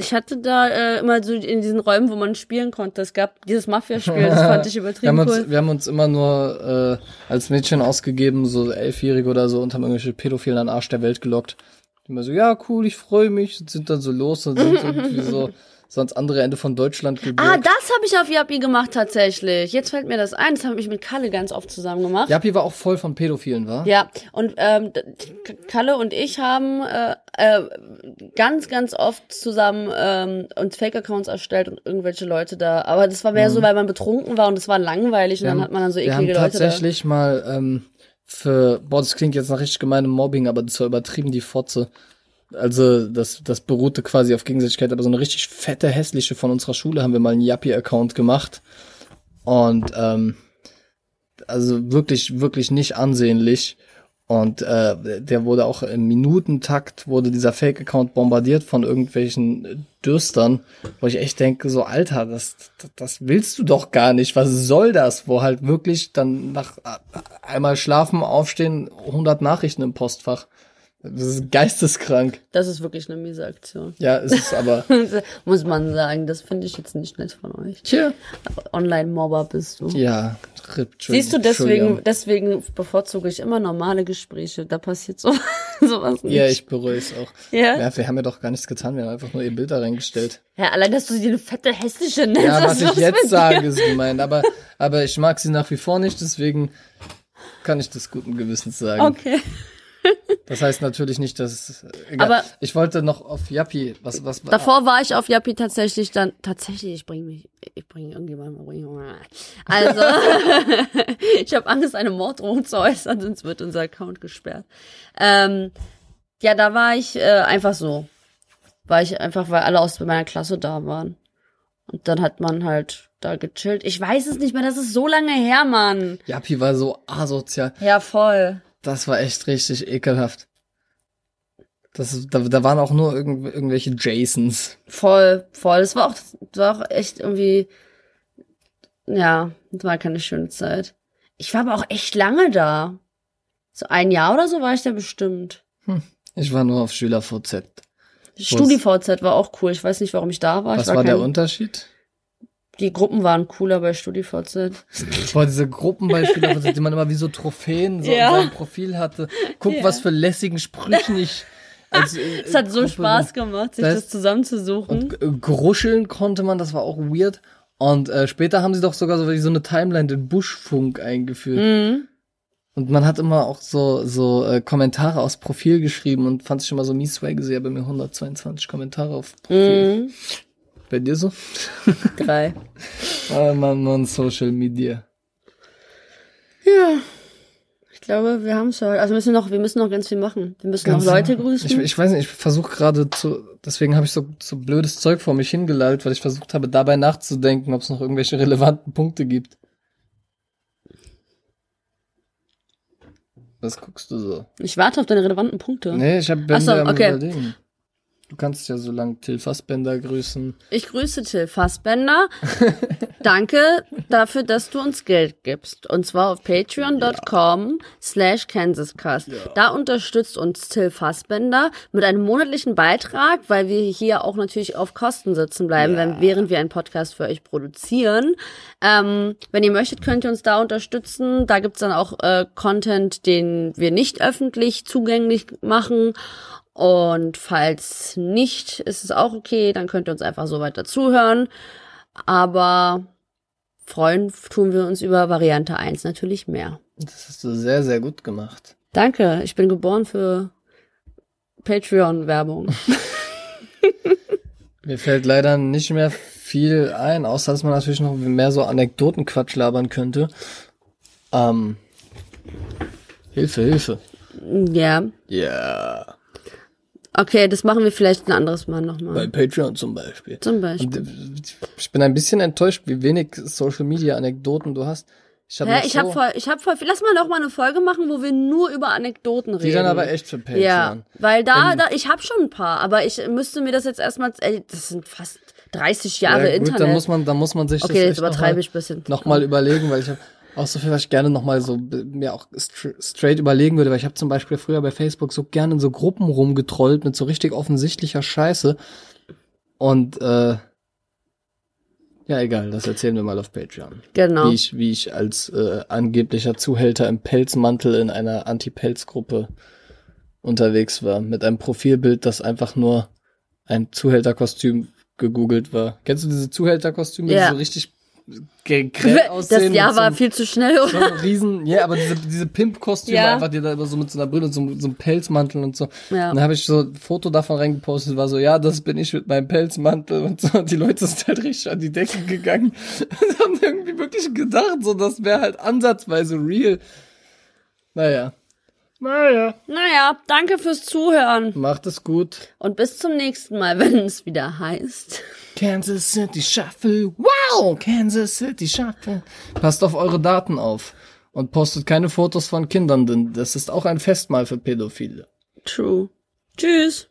[SPEAKER 1] Ich hatte da äh, immer so in diesen Räumen, wo man spielen konnte. Es gab dieses Mafia-Spiel, das fand ich
[SPEAKER 2] Wir haben,
[SPEAKER 1] übertrieben
[SPEAKER 2] uns,
[SPEAKER 1] cool.
[SPEAKER 2] wir haben uns immer nur äh, als Mädchen ausgegeben, so Elfjährige oder so, und haben irgendwelche Pädophilen an den Arsch der Welt gelockt. Immer so, ja, cool, ich freue mich, und sind dann so los und sind irgendwie so, so ans andere Ende von Deutschland gebürgt.
[SPEAKER 1] Ah, das habe ich auf Yappi gemacht tatsächlich. Jetzt fällt mir das ein. Das habe ich mit Kalle ganz oft zusammen gemacht.
[SPEAKER 2] Yappi war auch voll von Pädophilen, war?
[SPEAKER 1] Ja, und ähm, Kalle und ich haben äh, äh, ganz, ganz oft zusammen ähm, uns Fake-Accounts erstellt und irgendwelche Leute da. Aber das war mehr so, weil man betrunken war und es war langweilig und dann hat man dann so
[SPEAKER 2] Mhm. wir haben
[SPEAKER 1] eklige Leute da.
[SPEAKER 2] tatsächlich mal ähm, für, boah, das klingt jetzt nach richtig gemeinem Mobbing, aber das war übertrieben die Fotze. Also das, das beruhte quasi auf Gegenseitigkeit, aber so eine richtig fette, hässliche von unserer Schule haben wir mal einen Yappi-Account gemacht. Und ähm, also wirklich, wirklich nicht ansehnlich. Und äh, der wurde auch im Minutentakt, wurde dieser Fake-Account bombardiert von irgendwelchen Dürstern, wo ich echt denke, so Alter, das, das, das willst du doch gar nicht. Was soll das? Wo halt wirklich dann nach äh, einmal schlafen, aufstehen, 100 Nachrichten im Postfach. Das ist geisteskrank.
[SPEAKER 1] Das ist wirklich eine miese Aktion.
[SPEAKER 2] Ja, es ist aber.
[SPEAKER 1] Muss man sagen. Das finde ich jetzt nicht nett von euch.
[SPEAKER 2] Tja.
[SPEAKER 1] Online-Mobber bist du.
[SPEAKER 2] Ja, RIP,
[SPEAKER 1] Siehst du, deswegen, deswegen bevorzuge ich immer normale Gespräche. Da passiert so, sowas nicht.
[SPEAKER 2] Ja, ich bereue es auch.
[SPEAKER 1] Ja?
[SPEAKER 2] Ja, wir haben ja doch gar nichts getan, wir haben einfach nur ihr Bild da reingestellt.
[SPEAKER 1] Ja, allein, dass du sie eine fette hässliche nennst.
[SPEAKER 2] Ja, was
[SPEAKER 1] ist
[SPEAKER 2] ich jetzt sage,
[SPEAKER 1] dir?
[SPEAKER 2] ist gemeint. Aber, aber ich mag sie nach wie vor nicht, deswegen kann ich das guten Gewissens sagen.
[SPEAKER 1] Okay.
[SPEAKER 2] Das heißt natürlich nicht, dass. Egal.
[SPEAKER 1] Aber-
[SPEAKER 2] ich wollte noch auf Yappi, was, was,
[SPEAKER 1] Davor war ich auf Yappi tatsächlich dann, tatsächlich, ich bringe mich, ich bringe irgendjemanden, also, ich habe Angst, eine Morddrohung zu äußern, sonst wird unser Account gesperrt. Ähm, ja, da war ich äh, einfach so. War ich einfach, weil alle aus meiner Klasse da waren. Und dann hat man halt da gechillt. Ich weiß es nicht mehr, das ist so lange her, Mann.
[SPEAKER 2] Yappi war so asozial.
[SPEAKER 1] Ja, voll.
[SPEAKER 2] Das war echt richtig ekelhaft. Das, da, da waren auch nur irgendw irgendwelche Jasons.
[SPEAKER 1] Voll, voll. Es war auch, das war auch echt irgendwie, ja, das war keine schöne Zeit. Ich war aber auch echt lange da. So ein Jahr oder so war ich da bestimmt.
[SPEAKER 2] Ich war nur auf SchülerVZ.
[SPEAKER 1] StudiVZ war auch cool. Ich weiß nicht, warum ich da war.
[SPEAKER 2] Was
[SPEAKER 1] ich war
[SPEAKER 2] war der
[SPEAKER 1] kein-
[SPEAKER 2] Unterschied?
[SPEAKER 1] Die Gruppen waren cooler bei StudiVZ.
[SPEAKER 2] Boah, diese Gruppen bei SchülerVZ, die man immer wie so Trophäen so
[SPEAKER 1] Ja.
[SPEAKER 2] in seinem Profil hatte. Guck,
[SPEAKER 1] Ja.
[SPEAKER 2] was für lässigen Sprüchen ich als, äh,
[SPEAKER 1] Es hat so
[SPEAKER 2] Gruppe-
[SPEAKER 1] Spaß gemacht, sich
[SPEAKER 2] Das-
[SPEAKER 1] das, zusammenzusuchen.
[SPEAKER 2] Und äh, gruscheln konnte man, das war auch weird. Und äh, später haben sie doch sogar so, wie so eine Timeline, den Buschfunk eingeführt.
[SPEAKER 1] Mhm.
[SPEAKER 2] Und man hat immer auch so so äh, Kommentare aus Profil geschrieben und fand sich immer so mies swag gesehen, bei mir 122 Kommentare auf Profil.
[SPEAKER 1] Mhm.
[SPEAKER 2] Bei dir so?
[SPEAKER 1] Drei.
[SPEAKER 2] Ah, man, man, Social Media.
[SPEAKER 1] Ja. Ich glaube, wir haben es heute. Also wir müssen noch, wir müssen noch ganz viel machen. Wir müssen
[SPEAKER 2] Ganz
[SPEAKER 1] noch Leute
[SPEAKER 2] genau.
[SPEAKER 1] grüßen.
[SPEAKER 2] Ich, ich weiß nicht, ich versuche gerade zu, deswegen habe ich so, so blödes Zeug vor mich hingelallt, weil ich versucht habe, dabei nachzudenken, ob es noch irgendwelche relevanten Punkte gibt. Was guckst du so?
[SPEAKER 1] Ich warte auf deine relevanten Punkte.
[SPEAKER 2] Nee, ich habe
[SPEAKER 1] Ach so,
[SPEAKER 2] am
[SPEAKER 1] okay.
[SPEAKER 2] überlegen. Du kannst ja so lang Till Fassbender grüßen.
[SPEAKER 1] Ich grüße Till Fassbender. Danke dafür, dass du uns Geld gibst. Und zwar auf patreon.com slash kansascast. Da unterstützt uns Till Fassbender mit einem monatlichen Beitrag, weil wir hier auch natürlich auf Kosten sitzen bleiben, wenn, während wir einen Podcast für euch produzieren. Ähm, wenn ihr möchtet, könnt ihr uns da unterstützen. Da gibt's dann auch äh, Content, den wir nicht öffentlich zugänglich machen. Und falls nicht, ist es auch okay, dann könnt ihr uns einfach so weiter zuhören. Aber freuen tun wir uns über Variante 1 natürlich mehr.
[SPEAKER 2] Das hast du sehr, sehr gut gemacht.
[SPEAKER 1] Danke, ich bin geboren für Patreon-Werbung.
[SPEAKER 2] Mir fällt leider nicht mehr viel ein, außer dass man natürlich noch mehr so Anekdotenquatsch labern könnte. Ähm, Hilfe, Hilfe.
[SPEAKER 1] ja,
[SPEAKER 2] Ja.
[SPEAKER 1] Okay, das machen wir vielleicht ein anderes Mal
[SPEAKER 2] Bei
[SPEAKER 1] nochmal.
[SPEAKER 2] Patreon zum Beispiel.
[SPEAKER 1] Zum Beispiel.
[SPEAKER 2] Und, äh, ich bin ein bisschen enttäuscht, wie wenig Social Media Anekdoten du hast. Ich habe
[SPEAKER 1] ich habe voll, ich habe voll, lass mal doch mal eine Folge machen, wo wir nur über Anekdoten reden.
[SPEAKER 2] die dann aber echt für Patreon.
[SPEAKER 1] Ja, weil da,
[SPEAKER 2] Wenn-
[SPEAKER 1] da, ich habe schon ein paar, aber ich müsste mir das jetzt erstmal, ey, das sind fast 30 Jahre
[SPEAKER 2] ja, gut,
[SPEAKER 1] Internet.
[SPEAKER 2] dann muss man, dann muss man sich
[SPEAKER 1] okay,
[SPEAKER 2] das
[SPEAKER 1] jetzt übertreibe
[SPEAKER 2] noch
[SPEAKER 1] ich ein bisschen.
[SPEAKER 2] mal, noch mal überlegen, weil ich habe auch so viel, was ich gerne noch mal so mir auch str straight überlegen würde, weil ich habe zum Beispiel früher bei Facebook so gerne in so Gruppen rumgetrollt mit so richtig offensichtlicher Scheiße und äh, ja egal, das erzählen wir mal auf Patreon.
[SPEAKER 1] Genau.
[SPEAKER 2] Wie ich, wie ich als äh, angeblicher Zuhälter im Pelzmantel in einer Anti-Pelz-Gruppe unterwegs war. Mit einem Profilbild, das einfach nur ein Zuhälterkostüm gegoogelt war. Kennst du diese Zuhälterkostüme,
[SPEAKER 1] Ja.
[SPEAKER 2] die so richtig ge- grell aussehen?
[SPEAKER 1] Das Jahr
[SPEAKER 2] so
[SPEAKER 1] war viel zu schnell,
[SPEAKER 2] so
[SPEAKER 1] oder?
[SPEAKER 2] einem riesen, ja, aber diese, diese Pimp-Kostüme
[SPEAKER 1] Ja.
[SPEAKER 2] einfach, die da immer so mit so einer Brille und so, so einem Pelzmantel und so.
[SPEAKER 1] Ja.
[SPEAKER 2] Und dann habe ich so ein Foto davon reingepostet, war so, ja, das bin ich mit meinem Pelzmantel und so. Und die Leute sind halt richtig an die Decke gegangen und haben irgendwie wirklich gedacht, so, das wäre halt ansatzweise real. Naja. Naja.
[SPEAKER 1] Naja, danke fürs Zuhören
[SPEAKER 2] Macht es gut.
[SPEAKER 1] und bis zum nächsten Mal, wenn es wieder heißt.
[SPEAKER 2] Kansas City Shuffle. Wow, Kansas City Shuffle. Passt auf eure Daten auf. Und postet keine Fotos von Kindern, denn das ist auch ein Festmahl für Pädophile.
[SPEAKER 1] True. Tschüss.